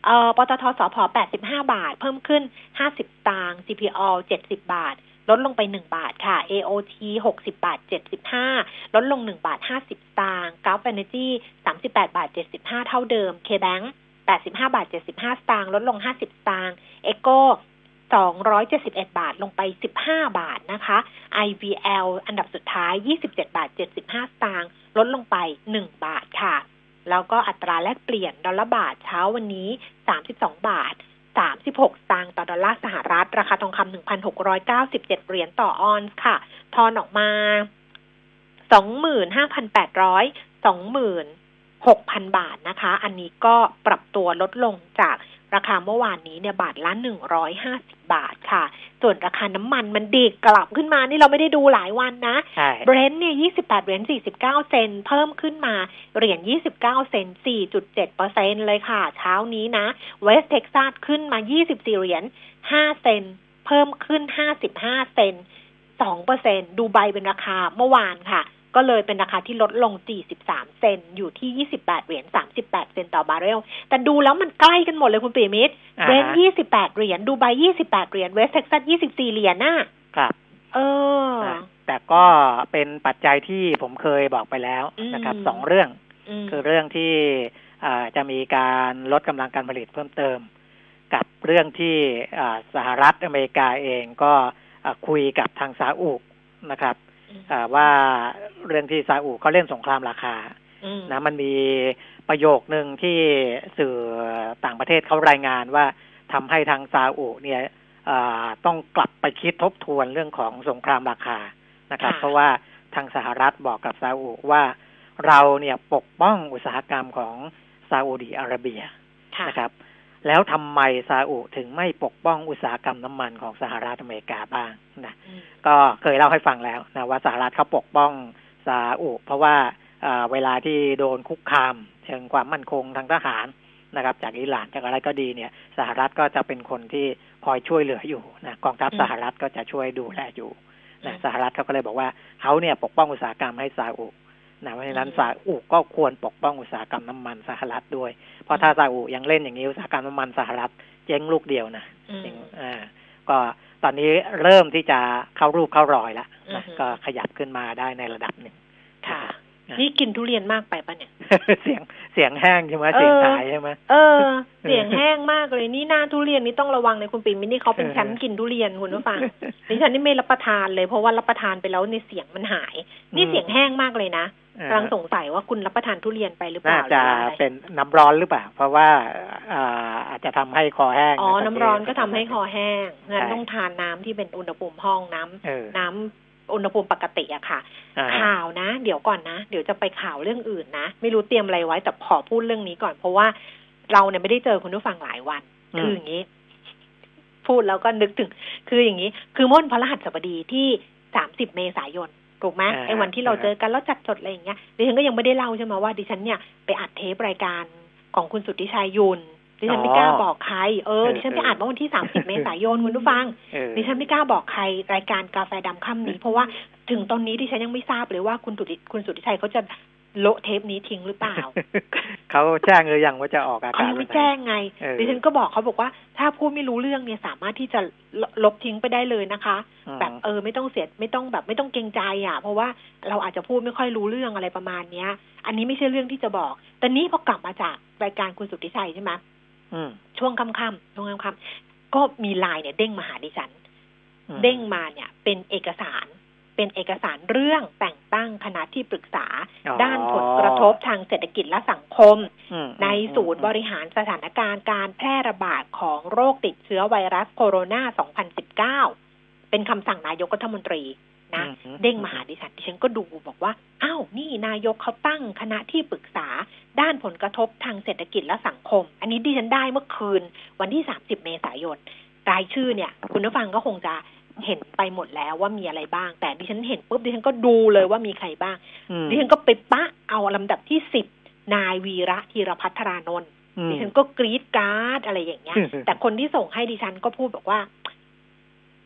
A: เอ่อปตทสพ85 บาท เพิ่มขึ้น 50 สตางค์ CPO 70 บาท ลดลงไป 1 บาทค่ะ AOT 60 บาท 75 ลดลง 1 บาท 50 สตางค์ Gulf Energy 38 บาท 75 เท่าเดิม KBank 85 บาท 75 สตางค์ ลดลง 50 สตางค์ ECO 271 บาทลงไป 15 บาทนะคะ IVL อันดับสุดท้าย 27 บาท 75 สตางค์ลดลงไป 1 บาทค่ะ แล้วก็อัตราแลกเปลี่ยนดอลลาร์บาทเช้าวันนี้ 32 บาท 36 สตางค์ต่อดอลลาร์สหรัฐ ราคาทองคำ1,697 เหรียญต่อออนซ์ค่ะ ทอนออกมา 25,800 2 0 0 0 0 26,000 บาทนะคะ อันนี้ก็ปรับตัวลดลงจากราคาเมื่อวานนี้เนี่ยบาทละ150บาทค่ะ ส่วนราคาน้ำมันมันดีดกลับขึ้นมานี่เราไม่ได้ดูหลายวันนะ
B: ใช่
A: เบรนท์เนี่ย28เหรียญ49เซนต์เพิ่มขึ้นมาเหรียญ29เซนต์4.7เปอร์เซ็นต์เลยค่ะ เช้านี้นะเวสเท็กซัสขึ้นมา24เหรียญ5เซนต์เพิ่มขึ้น55เซนต์2เปอร์เซ็นต์ดูไบเป็นราคาเมื่อวานค่ะ ก็เลยเป็นราคาที่ลดลง 43 เซนต์อยู่ที่ 28 เหรียญ 38 เซนต์ต่อบาร์เรล แต่ดูแล้วมันใกล้กันหมดเลยคุณปีมิตร
B: อ่า
A: เบรนท์28เหรียญ ดูไบ28เหรียญ เวสเท็กซัส24เหรียญน่ะ
B: ครับ
A: เออ
B: นะแต่ก็เป็นปัจจัยที่ผมเคยบอกไปแล้วนะครับ
A: อืม
B: สองเรื่อง
A: ม
B: คือเรื่องที่อ่าจะมีการลดกำลังการผลิตเพิ่มเติม กับเรื่องที่อ่าสหรัฐอเมริกาเองก็อ่าคุยกับทางซาอุนะครับ
A: อืม
B: อ่า ว่าเรื่องที่ซาอุเขาเล่นสงครามราคา
A: อืม
B: นะมันมีประโยคหนึ่งที่สื่อต่างประเทศเขารายงานว่าทำให้ทางซาอุเนี่ยอ่าต้องกลับไปคิดทบทวนเรื่องของสงครามราคานะครับ
A: ค่ะ
B: เพราะว่าทางสหรัฐบอกกับซาอุว่าเราเนี่ยปกป้องอุตสาหกรรมของซาอุดีอาระเบีย
A: ค่ะ
B: นะครับ แล้วทำไมซาอุถึงไม่ปกป้องอุตสาหกรรมน้ำมันของสหรัฐอเมริกาบ้างนะ
A: อืม
B: ก็เคยเล่าให้ฟังแล้วนะว่าสหรัฐเขาปกป้องซาอุ เพราะว่าเอ่อเวลาที่โดนคุกคามเชิงความมั่นคงทางทหารนะครับ จากอิหร่านจากอะไรก็ดีเนี่ย สหรัฐก็จะเป็นคนที่คอยช่วยเหลืออยู่นะกองทัพ
A: อืม
B: สหรัฐก็จะช่วยดูแลอยู่
A: อื
B: นะ
A: ม
B: สหรัฐเขาก็เลยบอกว่าเขาเนี่ยปกป้องอุตสาหกรรมให้ซาอุ นะเพราะฉะนั้น
A: อืม
B: ซาอุก็ควรปกป้องอุตสาหกรรมน้ำมันสหรัฐด้วย เพราะถ้าซาอุยังเล่นอย่างนี้อุตสาหกรรมน้ำมันสหรัฐเจ๊งลูกเดียวนะ
A: อืม
B: จริงอ่าก็ตอนนี้เริ่มที่จะเข้ารูปเข้ารอยแล้วนะ
A: อือฮึ
B: ก็ขยับขึ้นมาได้ในระดับหนึ่ง
A: ค่ะ
B: นะ
A: นี่กินทุเรียนมากไปปะเนี่ย
B: เสียงเสียงแห้งใช่ไหมเสียงสายใช่ไหม
A: เออ เสียงแห้งมากเลยนี่หน้าทุเรียนนี่ต้องระวังเลยคุณปิ่มนี่เขาเป็น
B: เออ
A: แชมป์กินทุเรียนคุณผู้ฟังดิฉันนี่ไม่รับประทานเลยเพราะว่ารับประทานไปแล้วในเสียงมันหาย นี่เสียงแห้งมากเลยนะ
B: เออ กำ
A: ลังสงสัยว่าคุณรับประทานทุเรียนไปหรือเป
B: น่า
A: ล่าหรือ
B: จะ
A: ว่าอะไร
B: เป็นน้ำร้อนหรือเปล่า เพราะว่าอ่าอาจจะทำให้คอแห้ง
A: อ๋อะน้ำร้อนก็ทำให้คอแห้งงั้น
B: ใช่
A: ต้องทานน้ำที่เป็นอุณหภูมิห้องน้ำ
B: เออ
A: น้ำอุณหภูมิปกติอะค่ะ
B: อ่า
A: ข่าวนะ เดี๋ยวก่อนนะ เดี๋ยวจะไปข่าวเรื่องอื่นนะ ไม่รู้เตรียมอะไรไว้แต่ขอพูดเรื่องนี้ก่อน เพราะว่าเราเนี่ยไม่ได้เจอคุณผู้ฟังหลายวัน
B: อืม
A: คืออย่างนี้ พูดแล้วก็นึกถึง คืออย่างนี้ คือม่นพระรหัสบดีที่สามสิบเมษายน ถูกไหม
B: อ่า
A: ไอ้วันที่เราเจอกันแล้วจัดสดอะไรอย่างเงี้ยดิฉันก็ยังไม่ได้เล่าใช่ไหมว่าดิฉันเนี่ยไปอัดเทปรายการของคุณสุทธิชัยยุนดิฉันไม่กล้าบอกใคร เออ ดิฉันไปอัดเมื่อวันที่สามสิบเมษายนคุณผู้ฟัง
B: เออ
A: ดิฉันไม่กล้าบอกใครรายการกาแฟดำค่ำนี้ เพราะว่าถึงตอนนี้ดิฉันยังไม่ทราบเลยว่าคุณสุทธิคุณสุทธิชัยเขาจะ โละเทปนี้ทิ้งหรือเปล่า
B: เขาแจ้งหรือยังว่าจะออกอา
A: เขา
B: กาศ
A: ยังไม่
B: วันหน
A: แจ้งไง
B: เออ
A: ดิฉันก็บอกเขาบอกว่า ถ้าพูดไม่รู้เรื่องเนี่ยสามารถที่จะลลบทิ้งไปได้เลยนะคะ
B: อืม
A: แบบเออไม่ต้องเสียไม่ต้องแบบไม่ต้องเกรงใจอะ เพราะว่าเราอาจจะพูดไม่ค่อยรู้เรื่องอะไรประมาณเนี้ย อันนี้ไม่ใช่เรื่องที่จะบอก แต่นี้พอกลับมาจากรายการคุณสุทธิชัยใช่ไหม
B: อืม
A: ช่วงค่ำๆช่วงค่ำๆก็มีไลน์เนี่ยเด้งมาหาดิฉัน
B: อืม
A: เด้งมาเนี่ย เป็นเอกสาร เป็นเอกสารเรื่องแต่งตั้งคณะที่ปรึกษา
B: อ๋อ
A: ด้านผลกระทบทางเศรษฐกิจและสังคม
B: อืม
A: ในศูนย์บริหารสถานการณ์การแพร่ระบาดของโรคติดเชื้อไวรัสโคโรนา 2019 เป็นคำสั่งนายกรัฐมนตรีนะ
B: อืม
A: เด้งมาหาดิฉันดิฉันก็ดูบอกว่าอ้าวนี่นายกเขาตั้งคณะที่ปรึกษา ด้านผลกระทบทางเศรษฐกิจและสังคม อันนี้ดิฉันได้เมื่อคืนวันที่ 30 เมษายนรายชื่อเนี่ย คุณผู้ฟังก็คงจะ เห็นไปหมดแล้วว่ามีอะไรบ้าง แต่ดิฉันเห็นปุ๊บดิฉันก็ดูเลยว่ามีใครบ้าง
B: อืม
A: ดิฉันก็ไปปะเอาลำดับที่สิบนายวีระธีรพัฒรานนท์
B: อืม
A: ดิฉันก็กรี๊ดกราร์ดอะไรอย่างเงี้ย แต่คนที่ส่งให้ดิฉันก็พูดบอกว่า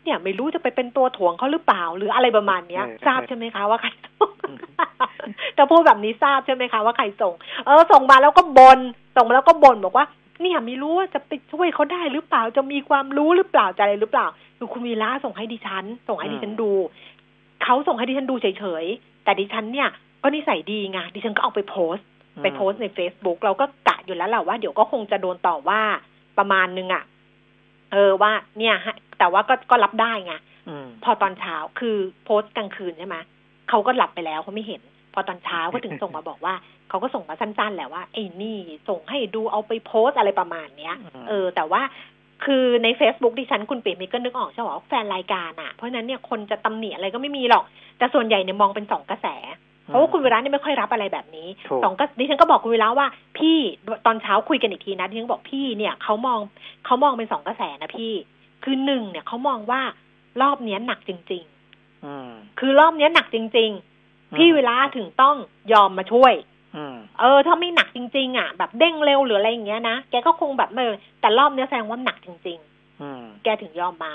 A: เนี่ยไม่รู้จะไปเป็นตัวถ่วงเขาหรือเปล่า หรืออะไรประมาณเนี้ย
B: เออ
A: ทราบใช่ไหมคะว่าใครส่งแต่พูดแบบนี้ทราบใช่ไหมคะว่าใครส่ง เออ ส่งมาแล้วก็บนส่งมาแล้วก็บ่นบอกว่า เนี่ยไม่รู้ว่าจะไปช่วยเขาได้หรือเปล่าจะมีความรู้หรือเปล่าจะอะไรหรือเปล่าคือคุณวีระส่งให้ดิฉัน ส่งให้ดิฉันดูเขาส่งให้ดิฉันดูเฉยๆแต่ดิฉันเนี่ย ก็นิสัยดีไงดิฉันก็เอาไปโพสต์ ไปโพสต์ใน Facebook เราก็กะอยู่แล้วแหละว่าเดี๋ยวก็คงจะโดนต่อว่าประมาณนึงอะ่ะ เออว่า เนี่ยฮะแต่ว่าก็ก็รับได้ไง
B: อืม
A: พอตอนเช้าคือโพสต์กลางคืนใช่ไหมเขาก็หลับไปแล้วเขาไม่เห็น พอตอนเช้าก็ถึงส่งมาบอกว่า เขาก็ส่งมาสั้นๆแหละว่าไอ้นี่ส่งให้ดูเอาไปโพสต์อะไรประมาณเนี้ย
B: อืม
A: เออ แต่ว่าคือใน Facebook ดิฉันคุณเป๋มิก็นึกออกใช่ไหมว่าแฟนรายการอะ เพราะฉะนั้นเนี่ยคนจะตำหนิอะไรก็ไม่มีหรอก แต่ส่วนใหญ่เนี่ยมองเป็นสองกระแส เพราะว่าคุณเวลาเนี่ยไม่ค่อยรับอะไรแบบนี้
B: ถูก
A: สองก็ดิฉันก็บอกคุณเวลาว่า พี่ตอนเช้าคุยกันอีกทีนะดิฉันบอกพี่เนี่ยเขามองเขามองเป็นสองกระแสนะพี่ คือหนึ่งเนี่ยเขามองว่ารอบเนี้ยหนักจริง
B: อืม
A: ๆคือรอบเนี้ยหนักจริง ๆ พี่เวลาถึงต้องยอมมาช่วย
B: อืม
A: เออ ถ้าไม่หนักจริงๆอะแบบเด้งเร็วหรืออะไรอย่างเงี้ยนะแกก็คงแบบเออแต่รอบเนี้ยแสดงว่าหนักจริงๆ
B: อืม
A: แกถึงยอมมา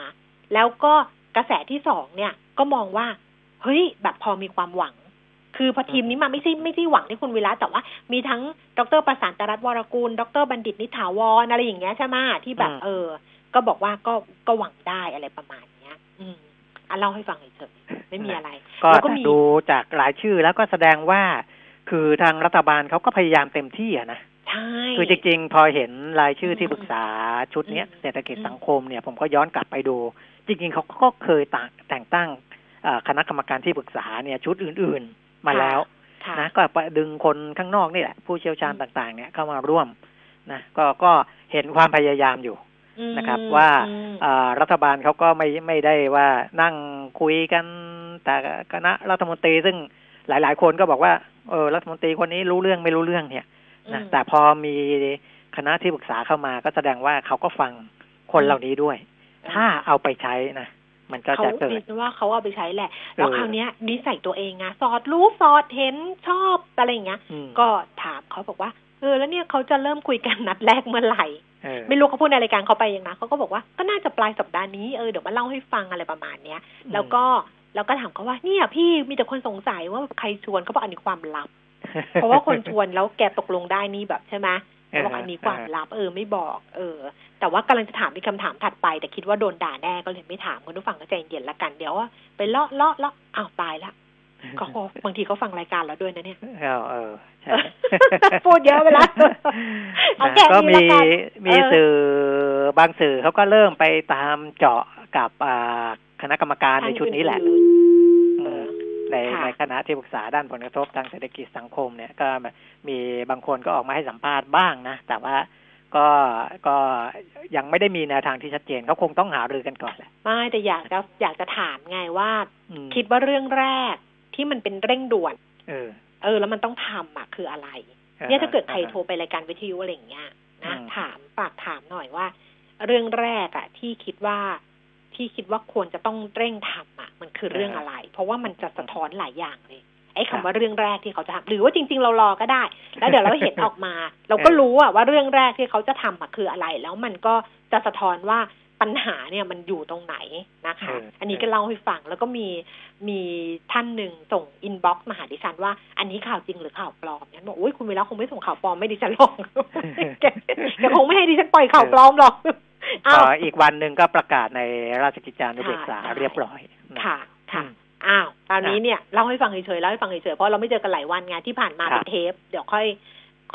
A: แล้วก็กระแสที่สองเนี่ย ก็มองว่าเฮ้ย แบบพอมีความหวัง คือพอทีมนี้มาไม่ใช่ไม่ใช่หวังที่คุณวิระแต่ว่ามีทั้งดรประสานตรัตน์วรกูลดรบัณฑิตนิถาวรอะไรอย่างเงี้ยใช่ไหมที่แบบ
B: อืม
A: เออ ก็บอกว่าก็ก็หวังได้อะไรประมาณเนี้ย อืมอะเล่าให้ฟังเฉยๆไม่มีอะไร
B: ก็
A: แล้วก็มี
B: ดูจากรายชื่อแล้วก็แสดงว่า คือทางรัฐบาลเขาก็พยายามเต็มที่อะนะ
A: ใช่
B: คือจริงๆ พอเห็นรายชื่อที่ปรึกษาชุดเนี้ย
A: อืม
B: เศรษฐกิจ
A: อืม
B: สังคมเนี่ย ผมก็ย้อนกลับไปดู จริงๆเขาก็เคยต่างแต่งตั้งเอ่อคณะกรรมการที่ปรึกษาเนี่ยชุดอื่นๆมาแล้ว
A: ค่ะ
B: นะก็ไปดึงคนข้างนอกนี่แหละ ผู้เชี่ยวชาญต่างๆ เนี่ยเข้ามาร่วมนะก็ก็เห็นความพยายามอยู่
A: อืม
B: นะครับว่า
A: อืม
B: อ่ารัฐบาลเขาก็ไม่ไม่ได้ว่านั่งคุยกันแต่คณะรัฐมนตรีซึ่งหลาย ๆ คนก็บอกว่า เออรัฐมนตรีคนนี้รู้เรื่องไม่รู้เรื่องเนี่ยนะ
A: อืม
B: แต่พอมีคณะที่ปรึกษาเข้ามา ก็แสดงว่าเขาก็ฟังคนเหล่านี้ด้วย ถ้าเอาไปใช้นะมันก็
A: เขา
B: จะเกิด
A: ดิฉันว่าเขาเอาไปใช้แหละ แล้ว
B: เออ
A: คราวเนี้ยนิสัยตัวเองอะสอดรู้สอดเห็นชอบอะไรอย่างเงี้ย
B: อืม
A: ก็ถามเขาบอกว่าเออแล้วเนี่ยเขาจะเริ่มคุยกันนัดแรกเมื่อไหร่
B: เออ
A: ไม่รู้เขาพูดในรายการเขาไปยังนะเขาก็บอกว่าก็น่าจะปลายสัปดาห์นี้เออเดี๋ยวมาเล่าให้ฟังอะไรประมาณเนี้ย แล้วก็ แล้วก็ถามเขาว่าเนี่ยพี่มีแต่คนสงสัยว่าใครชวนเขาบอกอันนี้ความลับ เพราะว่าคนชวนแล้วแกตกลงได้นี่แบบใช่ไหมเขาบอกอันนี้ความลับเออไม่บอก เออ แต่ว่ากำลังจะถามมีคำถามถัดไป แต่คิดว่าโดนด่าแน่ก็เลยไม่ถามคุณผู้ฟังก็ใจเย็นละกันเดี๋ยวว่าไปเลาะเลาะเลาะอ้าวตายละ ก็บางทีเขาฟังรายการเราด้วยนะเนี่ย
B: เออเออใช่
A: พูดเยอะไปแล้วเอาแค่
B: ก็
A: นี้
B: มี
A: ละกัน
B: มี
A: เออ
B: สื่อบางสื่อเขาก็เริ่มไปตามเจาะกับอ่าคณะกรรมการในชุดนี้แหละ
A: อื่น
B: อื
A: เอ
B: ม
A: อ
B: ใน
A: ค่ะ
B: ในคณะที่ปรึกษาด้านผลกระทบทางเศรษฐกิจสังคมเนี่ยก็มีบางคนก็ออกมาให้สัมภาษณ์บ้างนะ แต่ว่าก็ก็ยังไม่ได้มีแนวทางที่ชัดเจนเขาคงต้องหารือกันก่อนแหละ
A: ไม่แต่อยากจะอยากจะถามไงว่า
B: อืม
A: คิดว่าเรื่องแรก ที่มันเป็นเร่งด่วน
B: เออ
A: เออ แล้วมันต้องทำอะคืออะไร เนี่ยถ้าเกิดใครโทรไปรายการวิทยุอะไรอย่างเงี้ยนะ
B: อืม
A: ถามฝากถามหน่อยว่า เรื่องแรกอะที่คิดว่าที่คิดว่าควรจะต้องเร่งทำอะมันคือเรื่องอะไร เพราะว่ามันจะสะท้อนหลายอย่างเลยไอ้คำว่าเรื่องแรกที่เขาจะทำหรือว่าจริง ๆ เรารอก็ได้ แล้วเดี๋ยวเราเห็นออกมา เราก็รู้อะว่าเรื่องแรกที่เขาจะทำอะคืออะไร แล้วมันก็จะสะท้อนว่า ปัญหาเนี่ยมันอยู่ตรงไหนนะคะ
B: เออ
A: อันนี้ก็เล่าให้ฟังแล้วก็มีมีท่านหนึ่งส่ง inbox มาหาดิฉันว่าอันนี้ข่าวจริงหรือข่าวปลอมฉันบอกอุ้ยคุณเวลาคงไม่ส่งข่าวปลอมให้ดิฉันหรอกแกแกคงไม่ให้ดิฉันปล่อยข่าวปลอมหรอก
B: พ
A: อ้าว
B: ออีกวันหนึ่งก็ประกาศในราชกิจจานุเบกษา
A: ใช่
B: เรียบร้อยนะ
A: ค่ะค่ะ
B: อืม
A: อ้าวตอนนี้เนี่ยเล่าให้ฟังเฉยๆเล่าให้ฟังเฉยๆเพราะเราไม่เจอกันหลายวันไงที่ผ่านมา
B: ครั
A: เป็
B: บ
A: นเทป เดี๋ยวค่อย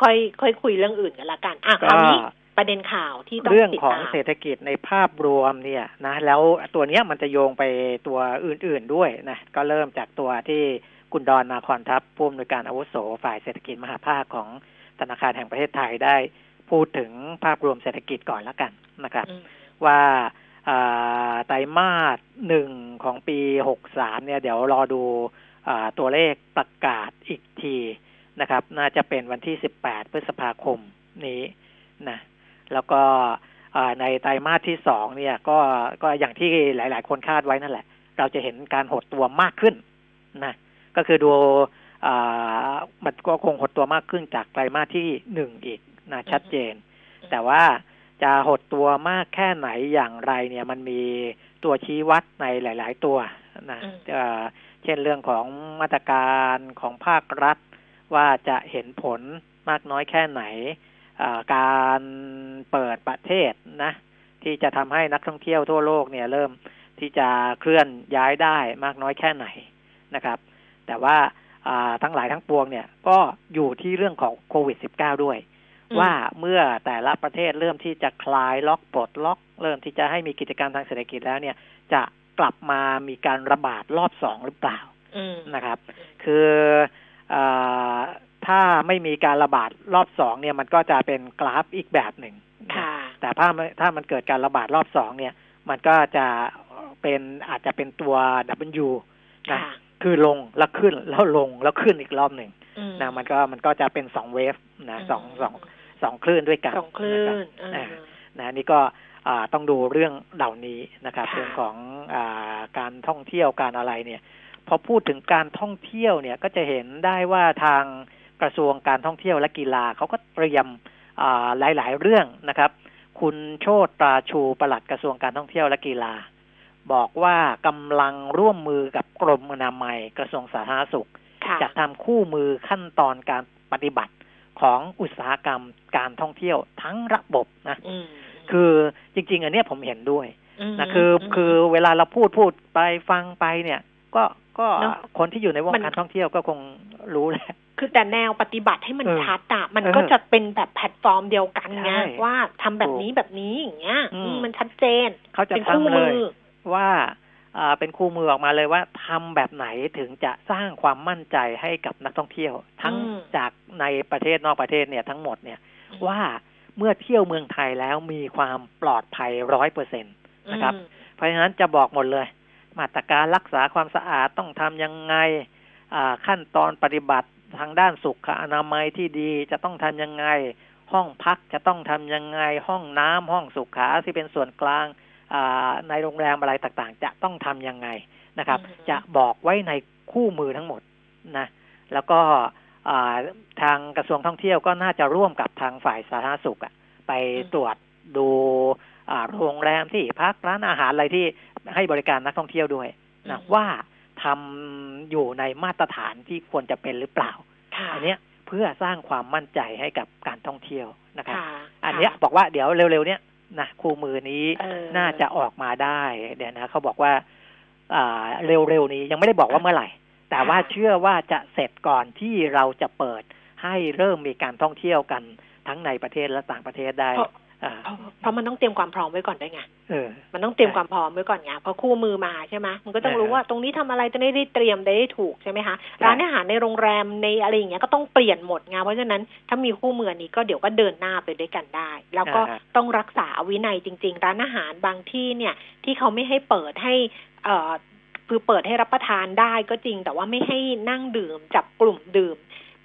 A: ค่อย ค่อยคุยเรื่องอื่นกันละกันอะค
B: ก็
A: ราวนี้ ประเด็นข่าวที่ต้อง
B: เรื่อง
A: ติด
B: ของ
A: ตาม
B: เศรษฐกิจในภาพรวมเนี่ยนะแล้วตัวเนี้ยมันจะโยงไปตัวอื่นๆด้วยนะก็เริ่มจากตัวที่คุณดอนนาคอนทัพผู้อำนวยการอาวุโสฝ่ายเศรษฐกิจมหาภาคของธนาคารแห่งประเทศไทยได้พูดถึงภาพรวมเศรษฐกิจก่อนละกันนะครับ
A: อืม
B: ว่าอ่าไตรมาสหนึ่งของปีหกสามเนี่ย เดี๋ยวรอดูอ่าตัวเลขประกาศอีกทีนะครับ น่าจะเป็นวันที่สิบแปดพฤษภาคมนี้นะ แล้วก็อ่าในไตรมาสที่สองเนี่ย ก็ก็อย่างที่หลาย ๆ คนคาดไว้นั่นแหละ เราจะเห็นการหดตัวมากขึ้นนะก็คือดูอ่ามันก็คงหดตัวมากขึ้นจากไตรมาสที่หนึ่งอีกนะชัดเจน แต่ว่าจะหดตัวมากแค่ไหนอย่างไรเนี่ยมันมีตัวชี้วัดในหลาย ๆ ตัวนะ
A: อืม
B: เอ่อเช่นเรื่องของมาตรการของภาครัฐ ว่าจะเห็นผลมากน้อยแค่ไหนอ่า การเปิดประเทศนะ ที่จะทำให้นักท่องเที่ยวทั่วโลกเนี่ยเริ่มที่จะเคลื่อนย้ายได้มากน้อยแค่ไหนนะครับ แต่ว่าอ่าทั้งหลายทั้งปวงเนี่ยก็อยู่ที่เรื่องของโควิด -19 ด้วย
A: อืม
B: ว่าเมื่อแต่ละประเทศเริ่มที่จะคลายล็อกปลดล็อก เริ่มที่จะให้มีกิจกรรมทางเศรษฐกิจแล้วเนี่ย จะกลับมามีการระบาดรอบสองหรือเปล่า
A: อืม
B: นะครับ คืออา ถ้าไม่มีการระบาดรอบสองเนี่ยมันก็จะเป็นกราฟอีกแบบหนึ่งนะ
A: ค่ะ
B: แต่ถ้ามันถ้ามันเกิดการระบาดรอบสองเนี่ย มันก็จะเป็นอาจจะเป็นตัว W นะ
A: ค่ะ
B: คือลงแล้วขึ้นแล้วลงแล้วขึ้นอีกรอบหนึ่ง
A: อืม
B: นะมันก็มันก็จะเป็นสองเวฟนะสองสองสองคลื่นด้วยกัน
A: สองคลื่
B: นะครับ
A: นเออ
B: อ่านะนี่ก็อ่าต้องดูเรื่องเหล่านี้นะครับ
A: ค่ะ
B: เรื่องของอาการท่องเที่ยวการอะไรเนี่ยพอพูดถึงการท่องเที่ยวเนี่ยก็จะเห็นได้ว่าทาง กระทรวงการท่องเที่ยวและกีฬาเขาก็เตรียมอ่าหลาย ๆ เรื่องนะครับ คุณโชตตราชูปลัดกระทรวงการท่องเที่ยวและกีฬา บอกว่ากำลังร่วมมือกับกรมอนามัยกระทรวงสาธารณสุข
A: ค่ะ
B: จะทำคู่มือขั้นตอนการปฏิบัติของอุตสาหกรรมการท่องเที่ยวทั้งระบบนะ
A: อืม
B: คือจริง ๆ อันเนี้ยผมเห็นด้วย
A: ม
B: นะคือ
A: ม
B: คือเวลาเราพูดพูดไปฟังไปเนี่ย ก็ก็
A: เนอะ
B: คนที่อยู่ในวง
A: มัน
B: การท่องเที่ยวก็คงรู้แหละ
A: คือแต่แนวปฏิบัติให้มัน
B: เออ
A: ชัดอะมัน
B: เออ
A: ก็จะเป็นแบบแพลตฟอร์มเดียวกันไง
B: ใช่
A: ว่าทำแบบนี้แบบนี้อย่างเงี้ย
B: อืม
A: อืมมันชัดเจน
B: เขาจะ
A: เป็นคู่
B: ทำเล
A: มื
B: ย
A: อ
B: ว่าอ่าเป็นคู่มือออกมาเลยว่าทำแบบไหนถึงจะสร้างความมั่นใจให้กับนักท่องเที่ยว ทั้ง
A: อืม
B: จากในประเทศนอกประเทศเนี่ยทั้งหมดเนี่ย
A: อืม
B: ว่าเมื่อเที่ยวเมืองไทยแล้วมีความปลอดภัยร้อยเปอร์เซ็นตนะครับ
A: อืม
B: เพราะฉะนั้นจะบอกหมดเลย มาตรการรักษาความสะอาดต้องทำยังไงอ่าขั้นตอนปฏิบัติ ทางด้านสุขอนามัยที่ดีจะต้องทำยังไง ห้องพักจะต้องทำยังไง ห้องน้ำห้องสุขาที่เป็นส่วนกลางอ่าในโรงแรมอะไรต่างๆ จะต้องทำยังไงนะครับ
A: อืม
B: จะบอกไว้ในคู่มือทั้งหมดนะ แล้วก็อ่าทางกระทรวงท่องเที่ยวก็น่าจะร่วมกับทางฝ่ายสาธารณสุขอะไปตรวจดูอ่าโรงแรมที่พักร้านอาหารอะไรที่ให้บริการนักท่องเที่ยวด้วยนะ
A: อืม
B: ว่า ทำอยู่ในมาตรฐานที่ควรจะเป็นหรือเปล่า
A: ค่ะ
B: อันเนี้ยเพื่อสร้างความมั่นใจให้กับการท่องเที่ยวนะครับ
A: ค่ะ
B: อันเนี้ยบอกว่าเดี๋ยวเร็วๆเนี้ยนะคู่มือนี้
A: เออ
B: น่าจะออกมาได้เดี๋ยวนะเขาบอกว่าอ่าเร็วๆนี้ยังไม่ได้บอกว่าเมื่อไหร่ แต่ว่าเชื่อว่าจะเสร็จก่อนที่เราจะเปิดให้เริ่มมีการท่องเที่ยวกันทั้งในประเทศและต่างประเทศได้
A: เพราะ
B: อ่า
A: เพราะเพราะมันต้องเตรียมความพร้อมไว้ก่อนด้วยไง
B: เออ
A: มันต้องเตรียม
B: ใช่
A: ความพร้อมไว้ก่อนไงเพราะคู่มือมาใช่ไหมมันก็ต้อง
B: เออ
A: รู้ว่าตรงนี้ทำอะไรจะได้ได้เตรียมได้ถูกใช่ไหมคะ
B: ใช่
A: ร้านอาหารในโรงแรมในอะไรอย่างเงี้ยก็ต้องเปลี่ยนหมดไงเพราะฉะนั้นถ้ามีคู่มือนี้ก็เดี๋ยวก็เดินหน้าไปด้วยกันได้ แล้วก็
B: อ่าฮะ
A: ต้องรักษาวินัยจริง ๆ ร้านอาหารบางที่เนี่ย ที่เขาไม่ให้เปิดให้เอ่อคือเปิดให้รับประทานได้ก็จริง แต่ว่าไม่ให้นั่งดื่มจับกลุ่มดื่ม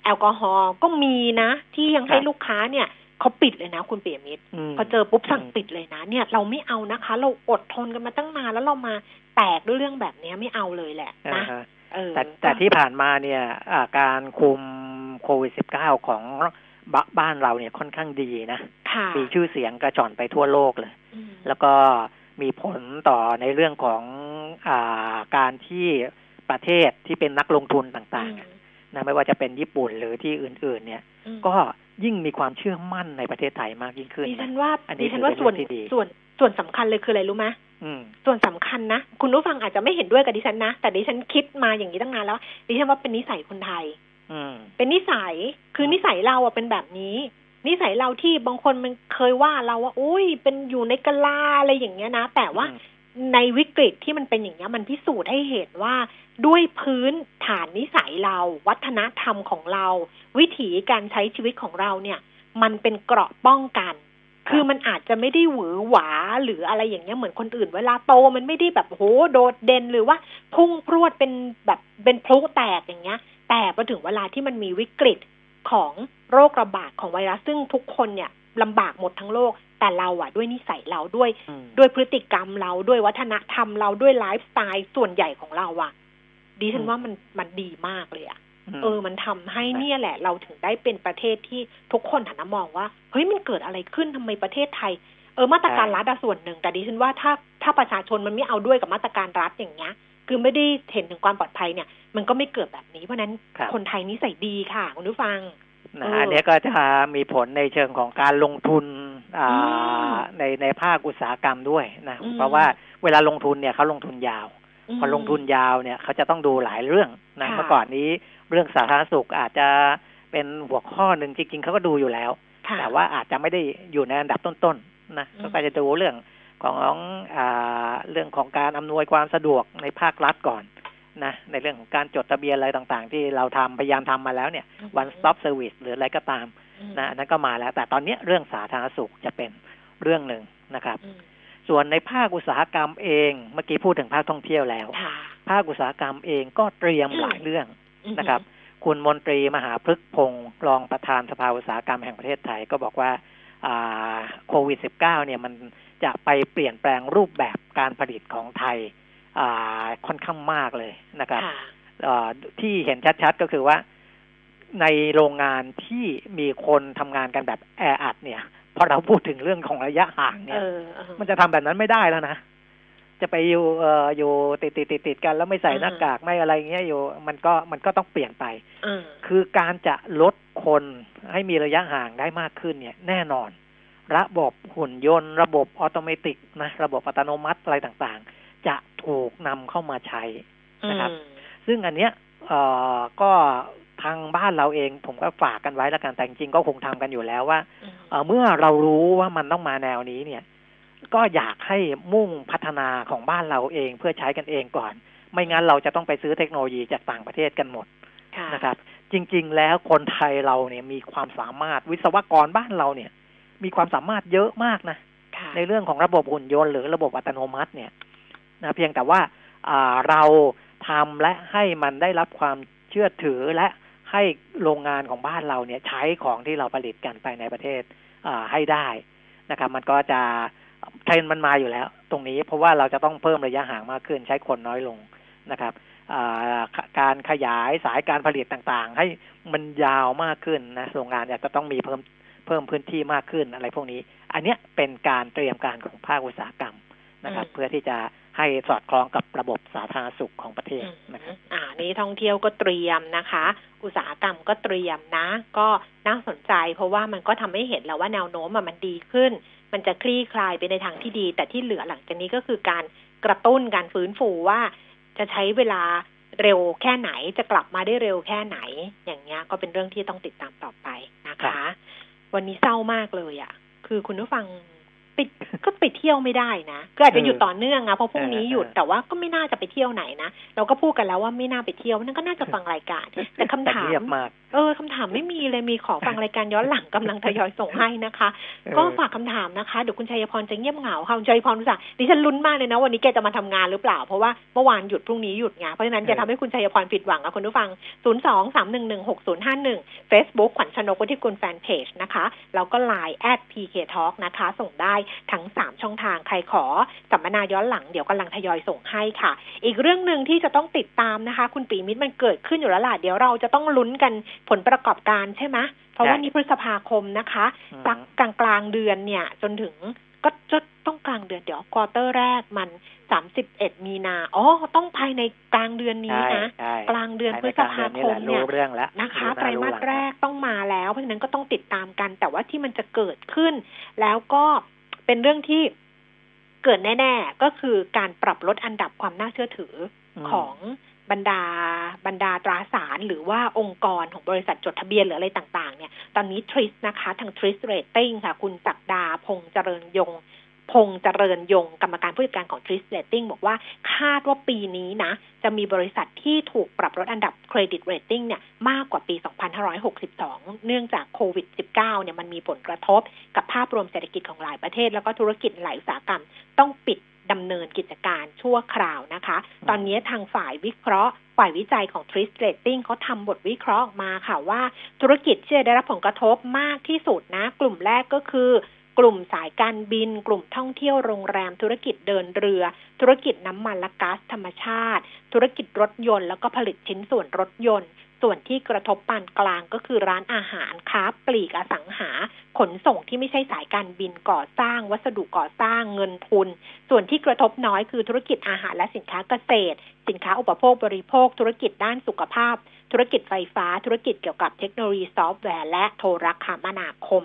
A: แอลกอฮอล์ก็มีนะ ที่ยังให้ลูกค้าเนี่ย เขาปิดเลยนะ คุณเปียมิตร
B: ม
A: พอเจอปุ๊บสั่ง
B: อืม
A: ปิดเลยนะ เนี่ยเราไม่เอานะคะ เราอดทนกันมาตั้งนานแล้วเรามาแตกด้วยเรื่องแบบเนี้ยไม่เอาเลยแหละ
B: อ่า
A: นะ
B: ฮะ
A: เออ
B: แต่แต่ที่ผ่านมาเนี่ยอ่าการคุมโควิด -19 ของบบ้านเราเนี่ยค่อนข้างดีนะ
A: ค่ะ
B: มีชื่อเสียงกระจอนไปทั่วโลกเลย
A: อืม
B: แล้วก็มีผลต่อในเรื่องของอาการที่ประเทศที่เป็นนักลงทุนต่างๆอะนะไม่ว่าจะเป็นญี่ปุ่นหรือที่อื่น ๆ เนี่ย
A: อืม
B: ก็ ยิ่งมีความเชื่อมั่นในประเทศไทยมากยิ่งขึ้น
A: ดิฉั
B: นะ
A: นว่า
B: อันนี้
A: ดิฉันว่า
B: ถือเป็น
A: ส่วน
B: เรื่องที่ดี
A: ส่วนส่วนสำคัญเลยคืออะไรรู้ไหม
B: อืม
A: ส่วนสำคัญนะ คุณผู้ฟังอาจจะไม่เห็นด้วยกับดิฉันนะ แต่ดิฉันคิดมาอย่างนี้ตั้งนานแล้ว ดิฉันว่าเป็นนิสัยคนไทย
B: อืม
A: เป็นนิสัยคือนิสัยเราอะเป็นแบบนี้ นิสัยเราที่บางคนมันเคยว่าเราว่าอุ้ยเป็นอยู่ในกะลาอะไรอย่างเงี้ยนะ แต่ว่า
B: อืม
A: ในวิกฤตที่มันเป็นอย่างเงี้มันพิสูจน์ให้เห็นว่าด้วยพื้นฐานนิสัยเรา วัฒนธรรมของเรา วิถีการใช้ชีวิตของเราเนี่ย มันเป็นเกราะป้องกัน คือมันอาจจะไม่ได้หวือหวาหรืออะไรอย่างเงี้ยเหมือนคนอื่น เวลาโตมันไม่ได้แบบโหโดดเด่นหรือว่าพุ่งพรวดเป็นแบบเป็นพลุแตกอย่างเงี้ย แต่พอถึงเวลาที่มันมีวิกฤตของโรคระบาดของไวรัสซึ่งทุกคนเนี่ยลำบากหมดทั้งโลก แต่เราอะด้วยนิสัยเราด้วย
B: อืม
A: ด้วยพฤติกรรมเราด้วยวัฒนธรรมเราด้วยไลฟ์สไตล์ส่วนใหญ่ของเราอะดิฉันว่ามันมันดีมากเลยอะเออ มันทำให้เนี่ยแหละ เราถึงได้เป็นประเทศที่ทุกคนหันมามองว่าเฮ้ยมันเกิดอะไรขึ้นทำไมประเทศไทย เออมาตรการรัฐอะส่วนหนึ่ง แต่ดิฉันว่าถ้าถ้าประชาชนมันไม่เอาด้วยกับมาตรการรัฐอย่างเงี้ย คือไม่ได้เห็นถึงความปลอดภัยเนี่ย มันก็ไม่เกิดแบบนี้ เพราะฉะนั้น
B: ครับ
A: คนไทยนิสัยดีค่ะคุณผู้ฟัง
B: นะ
A: เอออั
B: อันเนี้ยก็จะมีผลในเชิงของการลงทุนอ่า
A: อืม
B: ในในภาคอุตสาหกรรมด้วยนะ
A: อืม
B: เพราะว่าเวลาลงทุนเนี่ยเขาลงทุนยาว
A: ม
B: พอลงทุนยาวเนี่ยเขาจะต้องดูหลายเรื่องนะ
A: ค่ะ
B: เมื่อก่อนนี้เรื่องสาธารณสุขอาจจะเป็นหัวข้อหนึ่งจริง ๆเขาก็ดูอยู่แล้ว
A: ค่ะ
B: แต่ว่าอาจจะไม่ได้อยู่ในอันดับต้นๆนะ
A: อืม
B: เขาก็จะดูเรื่องของอ่าเรื่องของการอำนวยความสะดวกในภาครัฐก่อนนะในเรื่องของการจดทะเบียนอะไรต่างๆ ที่เราทำพยายามทำมาแล้วเนี่ย one stop service หรืออะไรก็ตาม
A: อืม
B: นะอันนั้นก็มาแล้ว แต่ตอนเนี้ยเรื่องสาธารณสุขจะเป็นเรื่องหนึ่งนะครับ
A: อืม
B: ส่วนในภาคอุตสาหกรรมเองเมื่อกี้พูดถึงภาคท่องเที่ยวแล้ว
A: ค่ะ
B: ภาคอุตสาหกรรมเองก็เตรียม
A: อืม
B: หลายเรื่อง
A: อืม
B: นะครับ คุณมนตรีมหาพฤกษ์พงศ์รองประธานสภาอุตสาหกรรมแห่งประเทศไทยก็บอกว่าอ่าโควิด -19 เนี่ยมันจะไปเปลี่ยนแปลงรูปแบบการผลิตของไทยอ่าค่อนข้างมากเลยนะครับ
A: ค่ะ
B: เอ่อที่เห็นชัดๆก็คือว่า ในโรงงานที่มีคนทำงานกันแบบแออัดเนี่ยพอเราพูดถึงเรื่องของระยะห่างเนี่
A: เอยอเออ
B: มันจะทำแบบนั้นไม่ได้แล้วนะจะไปอยู่เอ่ออยู่ติดติดติดติดๆกันแล้วไม่ใส่
A: อืม
B: หน้ากากไม่อะไรเงี้ยอยู่ มันก็มันก็ต้องเปลี่ยนไป
A: เออ
B: คือการจะลดคนให้มีระยะห่างได้มากขึ้นเนี่ย แน่นอน ระบบหุ่นยนต์ ระบบออโตเมติกนะระบบอัตโนมัติอะไรต่างๆ จะถูกนำเข้ามาใช้นะครับ
A: อืม
B: ซึ่งอันเนี้ยเอ่อก็ทางบ้านเราเอง ผมก็ฝากกันไว้แล้วกันแต่จริงๆก็คงทำกันอยู่แล้วว่า
A: อืม
B: เอ่อเมื่อเรารู้ว่ามันต้องมาแนวนี้เนี่ย ก็อยากให้มุ่งพัฒนาของบ้านเราเองเพื่อใช้กันเองก่อน ไม่งั้นเราจะต้องไปซื้อเทคโนโลยีจากต่างประเทศกันหมด
A: ค่ะ
B: นะครับ จริง ๆ แล้วคนไทยเราเนี่ยมีความสามารถวิศวกรบ้านเราเนี่ย มีความสามารถเยอะมากนะ
A: ค่ะ
B: ในเรื่องของระบบหุ่นยนต์หรือระบบอัตโนมัติเนี่ยนะเพียงแต่ว่าอ่าเราทำและให้มันได้รับความเชื่อถือและ ให้โรงงานของบ้านเราเนี่ยใช้ของที่เราผลิตกันไปในประเทศให้ได้นะครับ มันก็จะเทรนมันมาอยู่แล้ว ตรงนี้เพราะว่าเราจะต้องเพิ่มระยะห่างมากขึ้น ใช้คนน้อยลงนะครับการขยายสายการผลิตต่างๆ ให้มันยาวมากขึ้นนะโรงงานอาจจะต้องมีเพิ่มเพิ่มพื้นที่มากขึ้นอะไรพวกนี้ อันเนี้ยเป็นการเตรียมการของภาคอุตสาหกรรมนะครับ เพื่อที่จะ ให้สอดคล้องกับระบบสาธารณสุขของประเทศนะครับ
A: อ่านี่ท่องเที่ยวก็เตรียมนะคะ อุตสาหกรรมก็เตรียมนะ ก็น่าสนใจ เพราะว่ามันก็ทำให้เห็นแล้วว่าแนวโน้มอะมันดีขึ้น มันจะคลี่คลายไปในทางที่ดี แต่ที่เหลือหลังจากนี้ก็คือการกระตุ้นการฟื้นฟูว่าจะใช้เวลาเร็วแค่ไหนจะกลับมาได้เร็วแค่ไหน อย่างเงี้ยก็เป็นเรื่องที่ต้องติดตามต่อไปนะ
B: ครั
A: คะ
B: บ
A: วันนี้เศร้ามากเลยอะ่ะ คือคุณผู้ฟัง ไปก็ไปเที่ยวไม่ได้นะก็อาจจะหยุดต่อเนื่องอะเพราะพรุ่งนี้หยุดแต่ว่าก็ไม่น่าจะไปเที่ยวไหนนะเราก็พูดกันแล้วว่าไม่น่าไปเที่ยวนั่นก็น่าจะฟังรายการแต่คำถาม
B: เงียบมาก
A: เออคำถามไม่มีเลยมีขอฟังรายการย้อนหลังกำลังทยอยส่งให้นะคะ ก็ฝากคำถามนะคะเดี๋ยวคุณชัยพรจะเงียบเหงาค่ะคุณชัยพรรู้สึกดิฉันลุ้นมากเลยนะวันนี้แกจะมาทำงานหรือเปล่า เพราะว่าเมื่อวานหยุดพรุ่งนี้หยุดไงเพราะฉะนั้นจะทำให้คุณชัยพรผิดหวังนะคุณผู้ฟัง 0 2 3 1 1 6 0 5 1 Facebook ขวัญชนกวุฒิกุลแฟนเพจนะคะแล้วก็ Line at pk talk นะคะ ส่งได้ทั้ง 3 ช่องทางใครขอสัมมนาย้อนหลังเดี๋ยวกำลังทยอยส่งให้ค่ะ อีกเรื่องหนึ่งที่จะต้องติดตามนะคะ คุณปีมิตรมันเกิดขึ้นอยู่แล้วล่ะเดี๋ยวเราจะต้องลุ้นกันผลประกอบการใช่ไหมเพราะว่า
B: ใช่
A: นี่พฤษภาคมนะคะ
B: อืม
A: สักกลางกลางๆเดือนเนี่ย จนถึงก็จะต้องกลางเดือนเดี๋ยวควอเตอร์แรกมันสามสิบเอ็ดมีนาอ๋อต้องภายในกลางเดือนนี้
B: ใช่
A: นะ
B: ใช่
A: กลางเดือนพฤษภาคม
B: ใช่
A: เนี่ย
B: รู้เรื่องแล้ว
A: นะคะ
B: รู้ห
A: ไตรมาส
B: หลัง
A: แรกต้องมาแล้ว เพราะฉะนั้นก็ต้องติดตามกัน แต่ว่าที่มันจะเกิดขึ้น แล้วก็ เป็นเรื่องที่เกิดแน่ ๆ ก็คือการปรับลดอันดับความน่าเชื่อถืออ
B: ม
A: ของบรรดาบรรดาตราสารหรือว่าองค์กรของบริษัทจดทะเบียนหรืออะไรต่าง ๆ เนี่ย ตอนนี้ TRIS นะคะ ทาง TRIS Rating ค่ะ คุณศักดาพงษ์เจริญยง พงษ์เจริญยงกรรมการผู้จัดการของ TRIS Rating บอกว่าคาดว่าปีนี้นะ จะมีบริษัทที่ถูกปรับลดอันดับ credit rating เนี่ยมากกว่าปี 2562 เนื่องจากโควิด -19 เนี่ยมันมีผลกระทบกับภาพรวมเศรษฐกิจของหลายประเทศ แล้วก็ธุรกิจหลายอุตสาหกรรม ต้องปิดดำเนินกิจการชั่วคราวนะคะ ตอนนี้ทางฝ่ายวิเคราะห์ ฝ่ายวิจัยของ t r i s Rating เขาทำบทวิเคราะห์มาค่ะว่า ธุรกิจที่ได้รับผลกระทบมากที่สุดนะ กลุ่มแรกก็คือ กลุ่มสายการบิน กลุ่มท่องเที่ยวโรงแรม ธุรกิจเดินเรือ ธุรกิจน้ำมันและก๊าซธรรมชาติ ธุรกิจรถยนต์ แล้วก็ผลิตชิ้นส่วนรถยนต์ ส่วนที่กระทบปานกลางก็คือร้านอาหารค้าปลีกอสังหา ขนส่งที่ไม่ใช่สายการบินก่อสร้าง วัสดุก่อสร้างเงินทุน ส่วนที่กระทบน้อยคือธุรกิจอาหารและสินค้าเกษตร สินค้าอุปโภคบริโภค ธุรกิจด้านสุขภาพ ธุรกิจไฟฟ้า ธุรกิจเกี่ยวกับเทคโนโลยีซอฟต์แวร์และโทรคมนาคม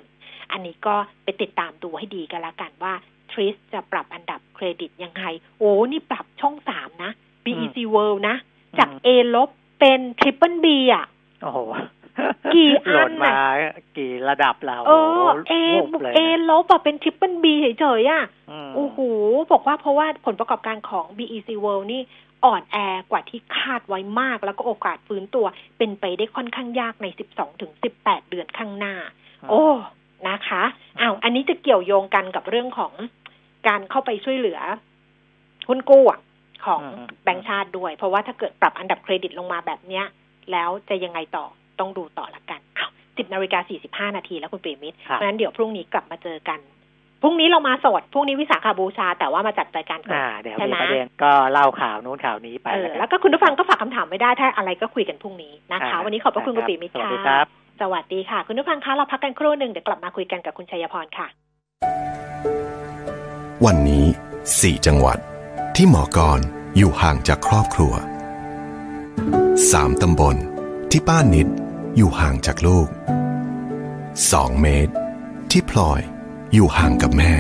A: อันนี้ก็ไปติดตามดูให้ดีกันละกันว่าทริสจะปรับอันดับเครดิตยังไง โอ้ นี่ปรับช่องสามนะ BEC World นะ จาก A ลบเป็น Triple B อะ
B: โอ้โห
A: กี่อัน
B: โหลดมากี่ระดับเรา
A: เออ
B: โโห
A: A
B: วูบเลย
A: A ลบอะเป็น Triple B เฉยๆอะ
B: ม
A: โอ้โหบอกว่าเพราะว่าผลประกอบการของ BEC World นี่อ่อนแอกว่าที่คาดไว้มาก แล้วก็โอกาสฟื้นตัวเป็นไปได้ค่อนข้างยากใน 12ถึง18 เดือนข้างหน้า โอ้ นะคะอ้าวอันนี้จะเกี่ยวโยงกันกับเรื่องของการเข้าไปช่วยเหลือหุ้นกู้อะของ
B: อืม
A: แบงก์ชาติด้วย เพราะว่าถ้าเกิดปรับอันดับเครดิตลงมาแบบเนี้ย แล้วจะยังไงต่อต้องดูต่อละกันอ้าวสิบนาฬิกาสี่สิบห้านาทีแล้วคุณปรีมิตร
B: ครับ
A: เพราะฉะนั้นเดี๋ยวพรุ่งนี้กลับมาเจอกันพรุ่งนี้เรามาสดพรุ่งนี้วิสาขาบูชา แต่ว่ามาจัดรายการก่อน
B: อ่าเดี๋ยว
A: ใช่
B: มี
A: ไหม
B: ประเด็นก็เล่าข่าวนู้นข่าวนี้ไป
A: เออ
B: กัน
A: แล้วก็คุณผู้ฟังก็ฝากคำถามไว้ได้ถ้าอะไรก็คุยกันพรุ่งนี้นะคะ
B: อ่า
A: วันนี้ขอบพระคุณคุณปรีมิตร
B: สวัส
A: ค่ะ
B: ดีครับ
A: สวัสดีค่ะ คุณผู้ฟังคะเราพักกันครู่หนึ่งเดี๋ยวกลับมาคุยกันกับคุณชัยพรค่ะ
C: วันนี้ 4 จังหวัด ที่หมอกรอยู่ห่างจากครอบครัว 3 ตำบล ที่ป้านิดอยู่ห่างจากลูก 2 เมตร ที่พลอยอยู่ห่างกับแม่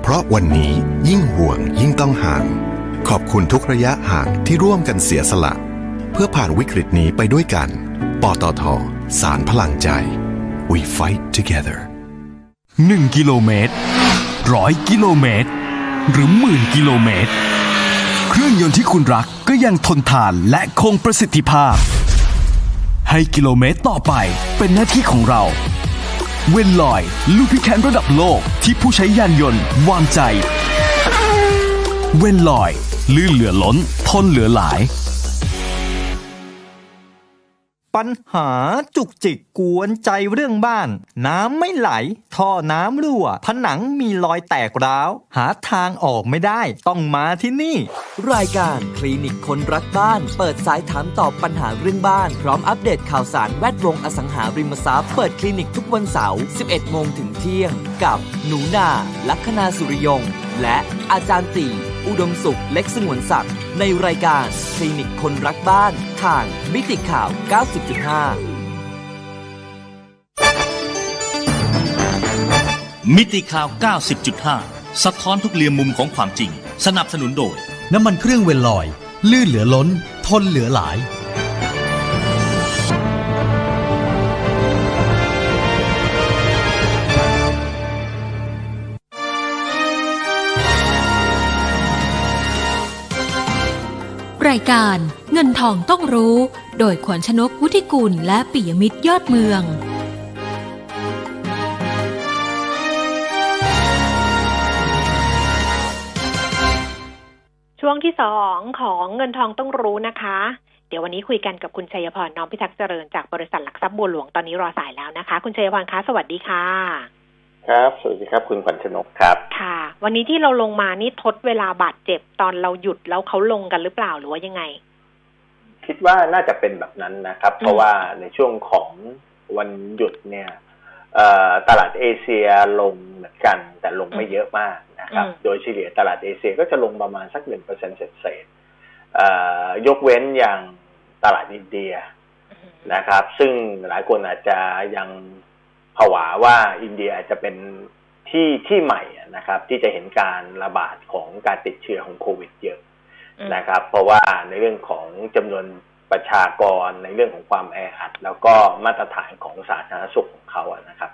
C: เพราะวันนี้ยิ่งห่วงยิ่งต้องห่าง ขอบคุณทุกระยะห่างที่ร่วมกันเสียสละ เพื่อผ่านวิกฤตนี้ไปด้วยกัน ปตท สารพลังใจ we fight together
D: 1 กิโลเมตรร้อยกิโลเมตร หรือหมื่นกิโลเมตร เครื่องยนต์ที่คุณรักก็ยังทนทานและคงประสิทธิภาพ ให้กิโลเมตรต่อไปเป็นหน้าที่ของเรา เวนลอย ลูพิแคนระดับโลกที่ผู้ใช้ยานยนต์วางใจ เวนลอย ลื่นเหลือล้น ทนเหลือหลาย
E: ปัญหาจุกจิกกวนใจเรื่องบ้าน น้ำไม่ไหล ท่อน้ำรั่ว ผนังมีรอยแตกร้าว หาทางออกไม่ได้ ต้องมาที่นี่
F: รายการคลินิกคนรักบ้าน เปิดสายถามตอบปัญหาเรื่องบ้าน พร้อมอัปเดตข่าวสารแวดวงอสังหาริมทรัพย์เปิดคลินิกทุกวันเสาร์ 11 โมงถึงเที่ยง กับหนูนาลัคนาสุริยง และอาจารย์ตีอุดมสุขเล็กสงวนศักดิ์ในรายการคลินิกคนรักบ้านทางมิติข่าว 90.5
G: มิติข่าว 90.5 สะท้อนทุกเรียมมุมของความจริง สนับสนุนโดย
H: น้ำมันเครื่องเวลลอย ลื่นเหลือล้น ทนเหลือหลาย
I: รายการเงินทองต้องรู้ โดยขวัญชนกวุฒิกุลและปิยมิตรยอดเมือง
A: ช่วงที่สองของเงินทองต้องรู้นะคะ เดี๋ยววันนี้คุยกันกับคุณชัยพรน้อมพิทักษ์เจริญจากบริษัทหลักทรัพย์บัวหลวงตอนนี้รอสายแล้วนะคะ คุณชัยพรคะสวัสดีค่ะ
J: ครับ สวัสดีครับ คุณขวัญชนกครับ
A: ค่ะ วันนี้ที่เราลงมานี่ทดเวลาบาดเจ็บตอนเราหยุดแล้วเขาลงกันหรือเปล่าหรือว่ายังไง
J: คิดว่าน่าจะเป็นแบบนั้นนะครับ เพราะว่าในช่วงของวันหยุดเนี่ยตลาดเอเชียลงเหมือนกัน แต่ลงไม่เยอะมากนะครับ โดยเฉลี่ยตลาดเอเชียก็จะลงประมาณสักหนึ่งเปอร์เซ็นต์เศษยกเว้นอย่างตลาดอินเดียนะครับ ซึ่งหลายคนอาจจะยัง ผวาว่าอินเดียอาจจะเป็นที่ที่ใหม่นะครับ ที่จะเห็นการระบาดของการติดเชื้อของโควิดเยอะนะครับ เพราะว่าในเรื่องของจำนวนประชากรในเรื่องของความแออัด แล้วก็มาตรฐานของสาธารณสุขของเขาอะนะครับ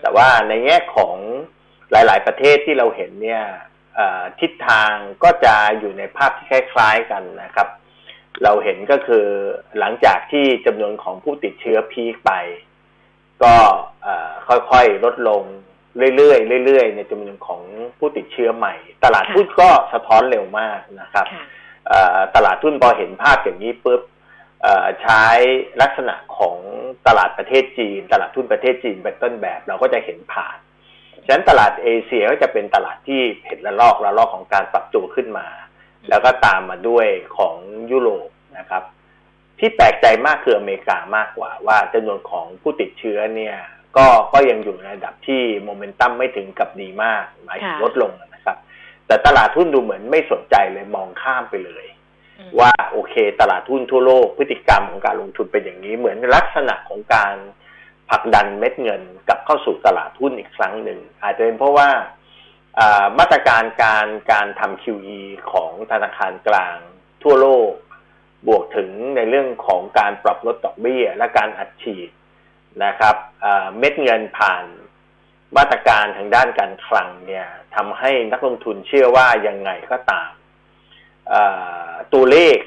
J: แต่ว่าในแง่ของหลาย ๆ ประเทศที่เราเห็นเนี่ยทิศทางก็จะอยู่ในภาพที่คล้าย ๆ กันนะครับ เราเห็นก็คือหลังจากที่จำนวนของผู้ติดเชื้อพีคไป ก็ค่อยๆลดลงเรื่อยๆเรื่อยๆในจำนวนของผู้ติดเชื้อใหม่ ตลาดหุ้นก็สะท้อนเร็วมากนะครับตลาดหุ้นพอเห็นภาพอย่างนี้ปุ๊บใช้ลักษณะของตลาดประเทศจีน ตลาดทุนประเทศจีนเป็นต้นแบบ เราก็จะเห็นผ่าน ฉะนั้นตลาดเอเชียก็จะเป็นตลาดที่เห็นระลอกระลอกของการปรับตัวขึ้นมา แล้วก็ตามมาด้วยของยุโรปนะครับ ที่แปลกใจมากคืออเมริกามากกว่าว่าจำนวนของผู้ติดเชื้อเนี่ย ก็ก็ยังอยู่ในระดับที่โมเมนตัมไม่ถึงกับดีมากหมายถึงลดลงนะครับ แต่ตลาดทุนดูเหมือนไม่สนใจเลยมองข้ามไปเลย ว่าโอเค ตลาดทุนทั่วโลกพฤติกรรมของการลงทุนเป็นอย่างนี้ เหมือนลักษณะของการผลักดันเม็ดเงินกลับเข้าสู่ตลาดทุนอีกครั้งหนึ่งอาจจะเป็นเพราะว่ามาตรการการการทำ QE ของธนาคารกลางทั่วโลก บวกถึงในเรื่องของการปรับลดดอกเบี้ย และการอัดฉีดนะครับเม็ดเงินผ่านมาตรการทางด้านการคลังเนี่ยทำให้นักลงทุนเชื่อว่ายังไงก็ตามตัวเลข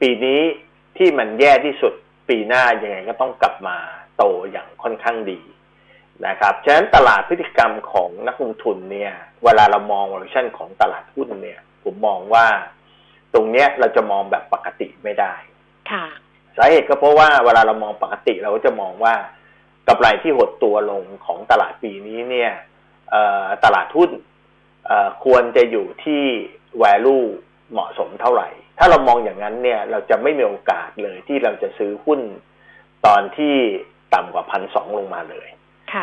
J: ปีนี้ที่มันแย่ที่สุดปีหน้ายังไงก็ต้องกลับมาโตอย่างค่อนข้างดีนะครับ ฉะนั้นตลาดพฤติกรรมของนักลงทุนเนี่ย เวลาเรามอง valuation ของตลาดหุ้นเนี่ย ผมมองว่า ตรงเนี้ยเราจะมองแบบปกติไม่ได้
A: ค่ะ
J: สาเหตุก็เพราะว่าเวลาเรามองปกติเราก็จะมองว่ากำไรที่หดตัวลงของตลาดปีนี้เนี่ยตลาดหุ้นควรจะอยู่ที่ value เหมาะสมเท่าไหร่ ถ้าเรามองอย่างนั้นเนี่ย เราจะไม่มีโอกาสเลยที่เราจะซื้อหุ้นตอนที่ต่ำกว่าพันสองลงมาเลย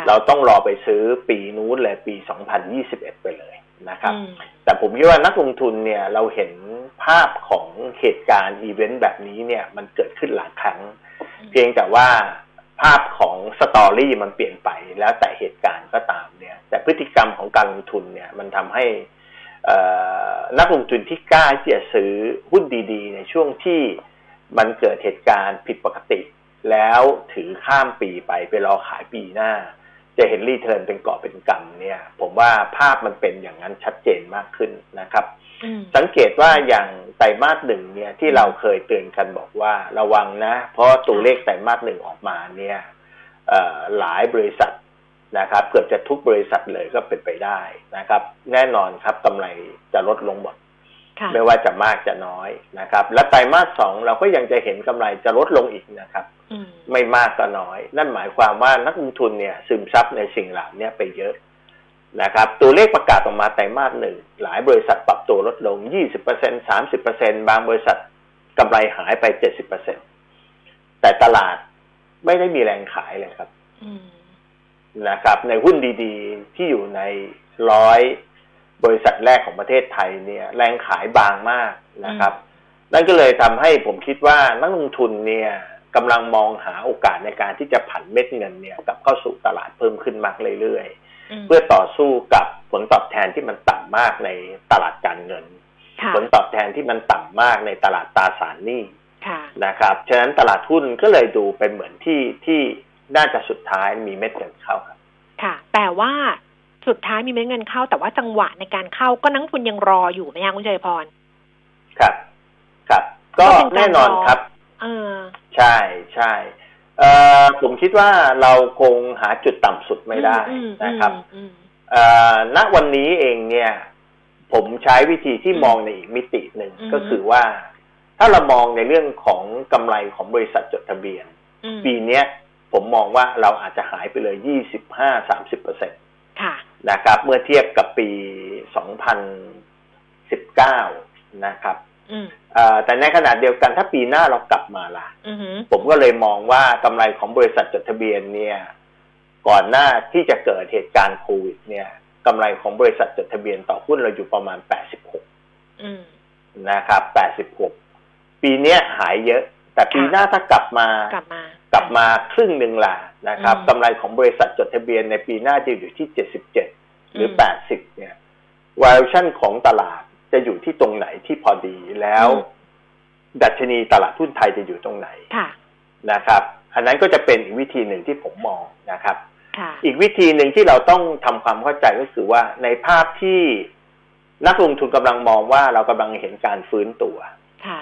J: เราต้องรอไปซื้อปีนู้นเลยปีสองพันยี่สิบเอ็ดไปเลย นะครับ แต่ผมคิดว่านักลงทุนเนี่ยเราเห็นภาพของเหตุการณ์อีเวนต์แบบนี้เนี่ยมันเกิดขึ้นหลายครั้ง เพียงแต่ว่าภาพของ story มันเปลี่ยนไปแล้วแต่เหตุการณ์ก็ตามเนี่ย แต่พฤติกรรมของการลงทุนเนี่ยมันทำให้นักลงทุนที่กล้าที่จะซื้อหุ้นดีๆ ในช่วงที่มันเกิดเหตุการณ์ผิดปกติ แล้วถือข้ามปีไปไปรอขายปีหน้า จะเห็นรีเทิร์นเป็นเกาะเป็นกำเนี่ย ผมว่าภาพมันเป็นอย่างนั้นชัดเจนมากขึ้นนะครับ สังเกตว่าอย่างไตรมาสหนึ่งเนี่ยที่เราเคยเตือนกันบอกว่าระวังนะ เพราะตัวเลขไตรมาสหนึ่งออกมาเนี่ยหลายบริษัทนะครับ เกือบจะทุกบริษัทเลยก็เป็นไปได้นะครับ แน่นอนครับกำไรจะลดลงหมด
A: ค่ะ
J: ไม่ว่าจะมากจะน้อยนะครับ และไตรมาสสองเราก็ยังจะเห็นกำไรจะลดลงอีกนะครับ
A: อืม
J: ไม่มากก็น้อย นั่นหมายความว่านักลงทุนเนี่ย ซึมซับในสิ่งเหล่านี้ไปเยอะนะครับ ตัวเลขประกาศออกมาไตรมาสหนึ่งหลายบริษัทปรับตัวลดลง 20% 30%บางบริษัทกำไรหายไป 70%แต่ตลาดไม่ได้มีแรงขายเลยครับ
A: อืม
J: นะครับ ในหุ้นดี ๆ ที่อยู่ในร้อย บริษัทแรกของประเทศไทยเนี่ยแรงขายบางมากนะครับ นั่นก็เลยทำให้ผมคิดว่านักลงทุนเนี่ยกำลังมองหาโอกาสในการที่จะผันเม็ดเงินเนี่ยกลับเข้าสู่ตลาดเพิ่มขึ้นมากเรื่อยๆ เพื่อต่อสู้กับผลตอบแทนที่มันต่ำมากในตลาดการเงิน
A: ค่ะ
J: ผลตอบแทนที่มันต่ำมากในตลาดตราสารหนี้
A: ค่ะ
J: นะครับ ฉะนั้นตลาดหุ้นก็เลยดูเป็นเหมือนที่ที่น่าจะสุดท้ายมีเม็ดเงินเข้าครับ
A: ค่ะ แต่ว่า สุดท้ายมีเม็ดเงินเข้า แต่ว่าจังหวะในการเข้าก็นักลงทุนยังรออยู่ไหมคะคุณชัยพร
J: ครับ ครับ ก็
A: ก็เป็นการ
J: แน่นอน
A: รอ
J: ครับ
A: เออ
J: ใช่ใช่เอ่อผมคิดว่าเราคงหาจุดต่ำสุดไม่ได้
A: อืม
J: นะครับ
A: อืมอืม
J: เอ่อณวันนี้เองเนี่ย ผมใช้วิธีที่มองในอีกมิติหนึ่ง
A: อืม
J: ก็คือว่า ถ้าเรามองในเรื่องของกำไรของบริษัทจดทะเบียน
A: อืม
J: ปีเนี้ยผมมองว่าเราอาจจะหายไปเลยยี่สิบห้าสามสิบเปอร์เซ็นต
A: ค่ะ
J: นะครับ เมื่อเทียบกับปีสองพันสิบเก้านะครับ
A: อืม
J: เอ่อแต่ในขณะเดียวกันถ้าปีหน้าเรากลับมาล่ะ
A: อือหือ
J: ผมก็เลยมองว่ากำไรของบริษัทจดทะเบียนเนี่ย ก่อนหน้าที่จะเกิดเหตุการณ์โควิด เนี่ยกำไรของบริษัทจดทะเบียนต่อหุ้นเราอยู่ประมาณ 86
A: อืม
J: นะครับ 86 ปีเนี้ยหายเยอะ แต่ปีหน้าถ้ากลับมาก
A: ลับมา
J: กลับมาครึ่งหนึ่งล่ะนะครับ
A: อืม
J: กำไรของบริษัทจดทะเบียนในปีหน้าจะอยู่ที่77หรือ80เนี่ย valuation ของตลาดจะอยู่ที่ตรงไหนที่พอดีแล้ว ดัชนีตลาดหุ้นไทยจะอยู่ตรงไหน
A: ค่ะ
J: นะครับ อันนั้นก็จะเป็นอีกวิธีหนึ่งที่ผมมองนะครับ
A: ค่ะ
J: อีกวิธีหนึ่งที่เราต้องทำความเข้าใจก็คือว่าในภาพที่นักลงทุนกำลังมองว่าเรากำลังเห็นการฟื้นตัว
A: ค่ะ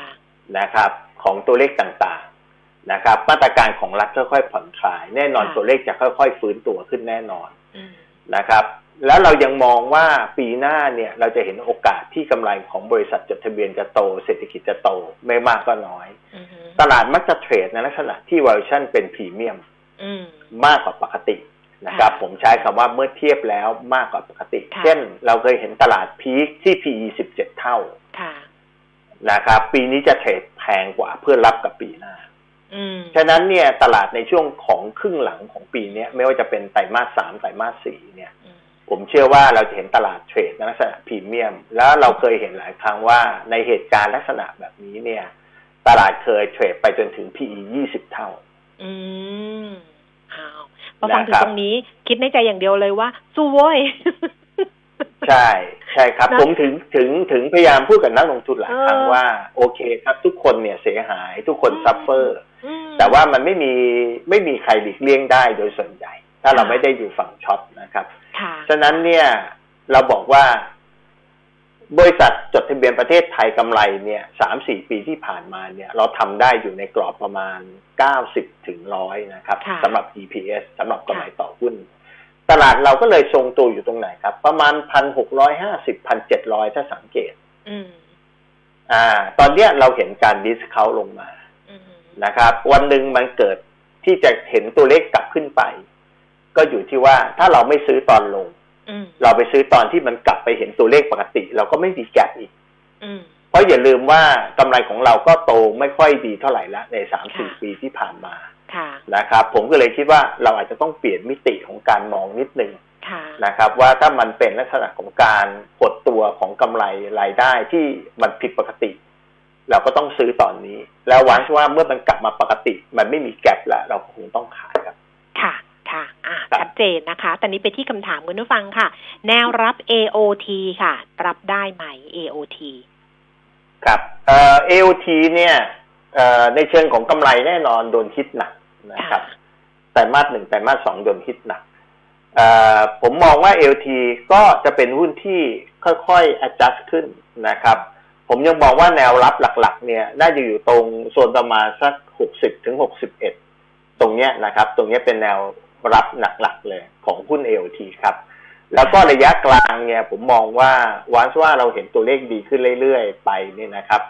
J: นะครับ ของตัวเลขต่างๆนะครับ มาตรการของรัฐค่อยๆผ่อนคลาย แน่นอน
A: ค่ะ
J: ตัวเลขจะค่อย ๆ ฟื้นตัวขึ้นแน่นอน
A: อืม
J: นะครับ แล้วเรายังมองว่าปีหน้าเนี่ยเราจะเห็นโอกาสที่กำไรของบริษัทจดทะเบียนจะโต เศรษฐกิจจะโตไม่มากก็น้อย
A: อือหือ
J: ตลาดมักจะเทรดในลักษณะที่ valuation เป็นพรีเมียม
A: อืม
J: มากกว่าปกตินะครับ
A: ค่ะ
J: ผมใช้คำว่าเมื่อเทียบแล้วมากกว่าปกติ
A: ค่ะ
J: เช่น เราเคยเห็นตลาดพีคที่ PE 17 เท่า
A: ค่ะ
J: นะครับปีนี้จะเทรดแพงกว่าเพื่อรับกับปีหน้า
A: อืม
J: ฉะนั้นเนี่ยตลาดในช่วงของครึ่งหลังของปีเนี้ยไม่ว่าจะเป็นไตรมาสสามไตรมาสสี่เนี่ย
A: อืม
J: ผมเชื่อว่าเราจะเห็นตลาดเทรดในลักษณะพรีเมียม แล้วเราเคยเห็นหลายครั้งว่าในเหตุการณ์ลักษณะแบบนี้เนี่ย ตลาดเคย trade ไปจนถึง PE 20เท่า
A: อืมอ้าวพอฟังถึง
J: นะครับ
A: ตรงนี้คิดในใจอย่างเดียวเลยว่า สู้โว้ย
J: ใช่ใช่ครับ
A: นะ
J: ผมถึงถึงถึงพยายามพูดกับนักลงทุนหลายครั้ง
A: เออ
J: ว่า โอเคครับ ทุกคนเนี่ยเสียหายทุกคน
A: อืม
J: suffer อื
A: ม
J: แต่ว่ามันไม่มีไม่มีใครหลีกเลี่ยงได้โดยส่วนใหญ่ ถ้าเรา
A: ค่ะ
J: ไม่ได้อยู่ฝั่ง short นะครับ
A: ค่ะ
J: ฉะนั้นเนี่ยเราบอกว่า บริษัทจดทะเบียนประเทศไทยกำไรเนี่ยสามสี่ปีที่ผ่านมาเนี่ย เราทำได้อยู่ในกรอบประมาณเก้าสิบถึงร้อยนะครับ
A: ค่ะ
J: สำหรับ EPS สำหรับกำไรต่อหุ้น ตลาดเราก็เลยทรงตัวอยู่ตรงไหนครับ ประมาณพันหกร้อยห้าสิบพันเจ็ดร้อยถ้าสังเกต
A: อืม
J: อ่า ตอนเนี้ยเราเห็นการดิสเคาลงมา
A: อืม
J: นะครับ วันหนึ่งมันเกิดที่จะเห็นตัวเลขกลับขึ้นไป ก็อยู่ที่ว่าถ้าเราไม่ซื้อตอนลง
A: อืม
J: เราไปซื้อตอนที่มันกลับไปเห็นตัวเลขปกติ เราก็ไม่มีแกลบอีก
A: อืม
J: เพราะอย่าลืมว่ากำไรของเราก็โตไม่ค่อยดีเท่าไหร่ละในสามสี่
A: ค่ะ
J: ปีที่ผ่านมา
A: ค่ะ
J: นะครับผมก็เลยคิดว่าเราอาจจะต้องเปลี่ยนมิติของการมองนิดนึง
A: ค่ะ
J: นะครับว่าถ้ามันเป็นลักษณะของการหดตัวของกำไรรายได้ที่มันผิดปกติ เราก็ต้องซื้อตอนนี้ แล้ววันว่าเมื่อมันกลับมาปกติ มันไม่มีแกลบแล้วเราก็คงต้องขายครับ
A: ค่ะค่ะอ่า
J: ครับ
A: ชัดเจนนะคะ ตอนนี้ไปที่คำถามคุณผู้ฟังค่ะ แนวรับ AOT ค่ะ รับได้ไหม AOT
J: ครับเอ่อ AOT เนี่ยเอ่อในเชิงของกำไรแน่นอนโดนคิดหนัก นะครับไตรมาสหนึ่งไตรมาสสองโดนคิดหนักเอ่อผมมองว่า LT ก็จะเป็นหุ้นที่ค่อยๆ adjust ขึ้นนะครับ ผมยังมองว่าแนวรับหลัก ๆ เนี่ย น่าจะอยู่ตรงโซนประมาณสักหกสิบถึงหกสิบเอ็ดตรงเนี้ยนะครับ ตรงเนี้ยเป็นแนวรับหลักๆเลยของหุ้น LT ครับ แล้วก็ระยะกลางเนี่ย ผมมองว่าวันว่าเราเห็นตัวเลขดีขึ้นเรื่อยๆ ไปนี่นะครับ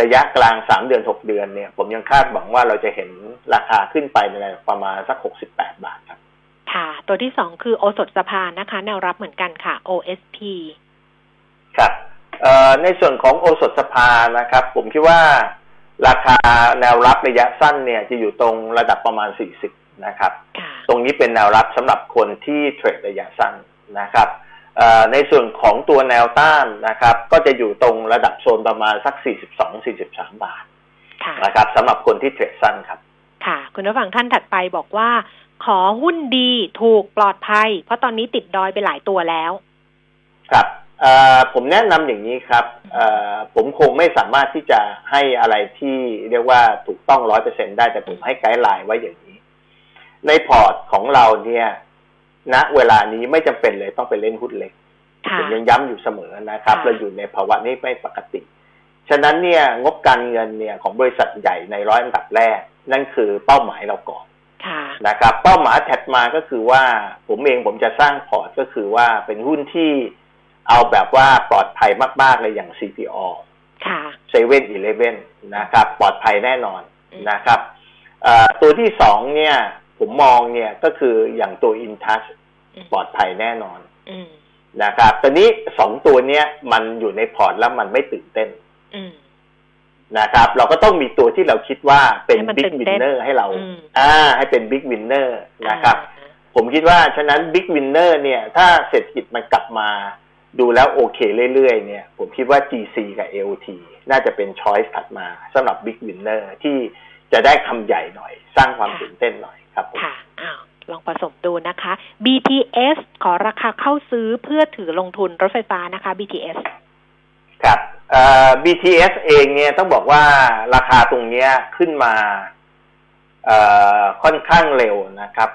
J: ระยะกลางสามเดือนหกเดือนเนี่ย ผมยังคาดหวังว่าเราจะเห็นราคาขึ้นไปในประมาณสักหกสิบแปดบาทครับ
A: ค่ะ ตัวที่สองคือโอสถสภานะคะ แนวรับเหมือนกันค่ะ OSP
J: ครับในส่วนของโอสถสภานะครับ ผมคิดว่าราคาแนวรับระยะสั้นเนี่ยจะอยู่ตรงระดับประมาณ 40 นะครับ ตรงนี้เป็นแนวรับสำหรับคนที่เทรดระยะสั้นนะครับ ในส่วนของตัวแนวต้านนะครับ ก็จะอยู่ตรงระดับโซนประมาณสัก 42-43 บาทนะครับสำหรับคนที่เทรดสั้นครับ
A: ค่ะ คุณผู้ฟังท่านถัดไปบอกว่า ขอหุ้นดีถูกปลอดภัย เพราะตอนนี้ติดดอยไปหลายตัวแล้ว
J: ครับผมแนะนำอย่างนี้ครับผมคงไม่สามารถที่จะให้อะไรที่เรียกว่าถูกต้องร้อยเปอร์เซ็นได้แต่ผมให้ guideline ไว้อย่างนี้ ในพอร์ตของเราเนี่ย ณเวลานี้ไม่จำเป็นเลยต้องไปเล่นหุ้นเล็กผมยังย้ำอยู่เสมอนะครับเราอยู่ในภาวะนี้ไม่ปกติ ฉะนั้นเนี่ยงบการเงินเนี่ยของบริษัทใหญ่ในร้อยอันดับแรก นั่นคือเป้าหมายเราก่อนนะครับ เป้าหมายถัดมาก็คือว่าผมเองผมจะสร้างพอร์ตก็คือว่าเป็นหุ้นที่เอาแบบว่าปลอดภัยมาก ๆ เลยอย่าง CPALL เซเว่นอีเลฟเว่นนะครับ ปลอดภัยแน่นอนนะครับตัวที่สองเนี่ยผมมองเนี่ยก็คืออย่างตัวอินทัช ปลอดภัยแน่นอนนะครับตอนนี้สองตัวเนี้ย มันอยู่ในพอร์ตแล้วมันไม่ตื่นเต้นนะครับ เราก็ต้องมีตัวที่เราคิดว่าเป็น big winner ให้เรา อ่า ให้เป็น big winner นะครับ ผมคิดว่าฉะนั้น big winner เนี่ย ถ้าเศรษฐกิจมันกลับมาดูแล้วโอเคเรื่อยๆเนี่ย ผมคิดว่า GC กับ AOT น่าจะเป็น choice ถัดมาสำหรับ Big Winner ที่จะได้คำใหญ่หน่อย สร้างความตื่นเต้นหน่อยครับ
A: ค่ะอ้าว ลองผสมดูนะคะ BTS ขอราคาเข้าซื้อเพื่อถือลงทุนรถไฟฟ้านะคะ BTS
J: ครับ BTS เองเนี่ยต้องบอกว่าราคาตรงนี้ขึ้นมาค่อนข้างเร็วนะครับ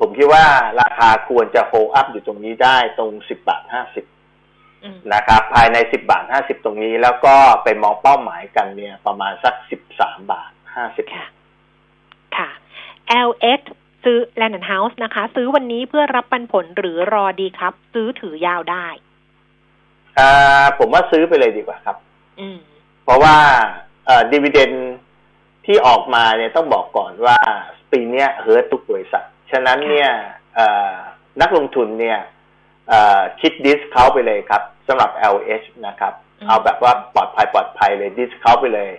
J: ผมคิดว่าราคาควรจะโฮอัพอยู่ตรงนี้ได้ตรงสิบบาทห้าสิบนะครับ ภายในสิบบาทห้าสิบตรงนี้ แล้วก็ไปมองเป้าหมายกันเนี่ย ประมาณสักสิบสามบาทห้าสิบ
A: ค่ะค่ะ LX ซื้อ Land House นะคะ ซื้อวันนี้เพื่อรับปันผลหรือรอดีครับ ซื้อถือยาวได้
J: อ่าผมว่าซื้อไปเลยดีกว่าครับ อืม เพราะว่าเอ่อ dividend ที่ออกมาเนี่ยต้องบอกก่อนว่าปีนี้ hurt ทุกบริษัท ฉะนั้นเนี่ยนักลงทุนเนี่ยคิด discount ไปเลยครับสำหรับ LH นะครับ เอาแบบว่าปลอดภัยปลอดภัยเลย discount ไปเลย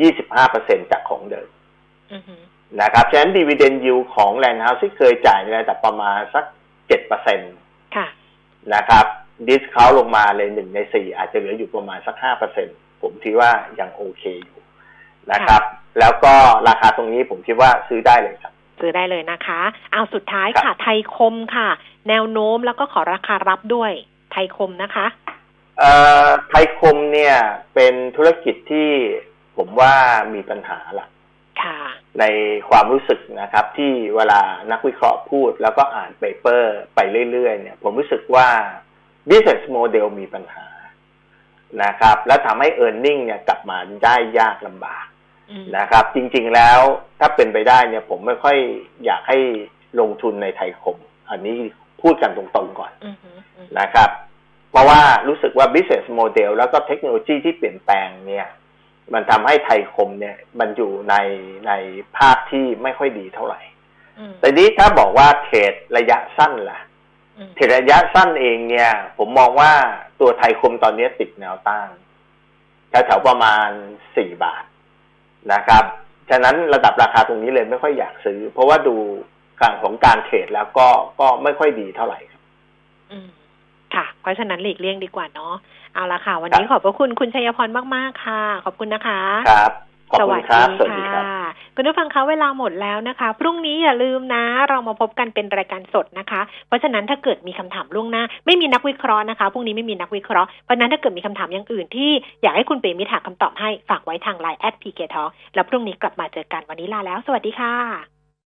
J: ยี่สิบห้าเปอร์เซ็นจากของเดิม นะครับฉะนั้นดีเวเดนยูของแลนด์เฮาส์ที่เคยจ่ายในระดับประมาณสักเจ็ดเปอร์เซ็นต์นะครับดิสเขาลงมาเลยหนึ่งในสี่อาจจะเหลืออยู่ประมาณสักห้าเปอร์เซ็นผมคิดว่ายังโอเคอยู่นะครับ แล้วก็ราคาตรงนี้ผมคิดว่าซื้อได้เลยครับ
A: ซื้อได้เลยนะคะ เอาสุดท้ายค่ะ ไทยคมค่ะ แนวโน้มแล้วก็ขอราคารับด้วย ไทยคมนะคะ
J: เอ่อไทยคมเนี่ยเป็นธุรกิจที่ผมว่ามีปัญหาละ
A: ค่ะ
J: ในความรู้สึกนะครับ ที่เวลานักวิเคราะห์พูด แล้วก็อ่านเปเปอร์ ไปเรื่อย ๆ เนี่ย ผมรู้สึกว่า business model มีปัญหานะครับ แล้วทำให้ e a r n i n g เนี่ยกลับมาได้ยากลำบากนะครับ จริง ๆแล้วถ้าเป็นไปได้เนี่ย ผมไม่ค่อยอยากให้ลงทุนในไทยคม อันนี้พูดกันตรงๆก่อนนะครับ เพราะว่ารู้สึกว่า business model แล้วก็เทคโนโลยีที่เปลี่ยนแปลงเนี่ย มันทำให้ไทยคมเนี่ย มันอยู่ในในภาพที่ไม่ค่อยดีเท่าไหร่แต่นี้ถ้าบอกว่าเทรดระยะสั้นล่ะเทรดระยะสั้นเองเนี่ย ผมมองว่าตัวไทยคมตอนนี้ติดแนวต้านแถวๆประมาณสี่บาทนะครับ ฉะนั้นระดับราคาตรงนี้เลยไม่ค่อยอยากซื้อ เพราะว่าดูการของการเทรดแล้วก็ก็ไม่ค่อยดีเท่าไหร่ครับ
A: อืม ค่ะ เพราะฉะนั้นหลีกเลี่ยงดีกว่าเนาะ เอาละค่ะ วันนี้ขอบพระคุณคุณชัยพรมาก ๆ ค่ะ ขอบคุณนะคะ
J: ครับสวัสดีค่ะ
A: คุณผู้ฟังคะเวลาหมดแล้วนะคะ พรุ่งนี้อย่าลืมนะ เรามาพบกันเป็นรายการสดนะคะ เพราะฉะนั้นถ้าเกิดมีคำถามล่วงหน้า ไม่มีนักวิเคราะห์นะคะพรุ่งนี้ไม่มีนักวิเคราะห์เพราะนั้นถ้าเกิดมีคำถามอย่างอื่นที่อยากให้คุณปรีมิตรหาคำตอบให้ฝากไว้ทางไลน์แอดพีเคทแล้วพรุ่งนี้กลับมาเจอกันวันนี้ลาแล้ว สวัสดีค่ะ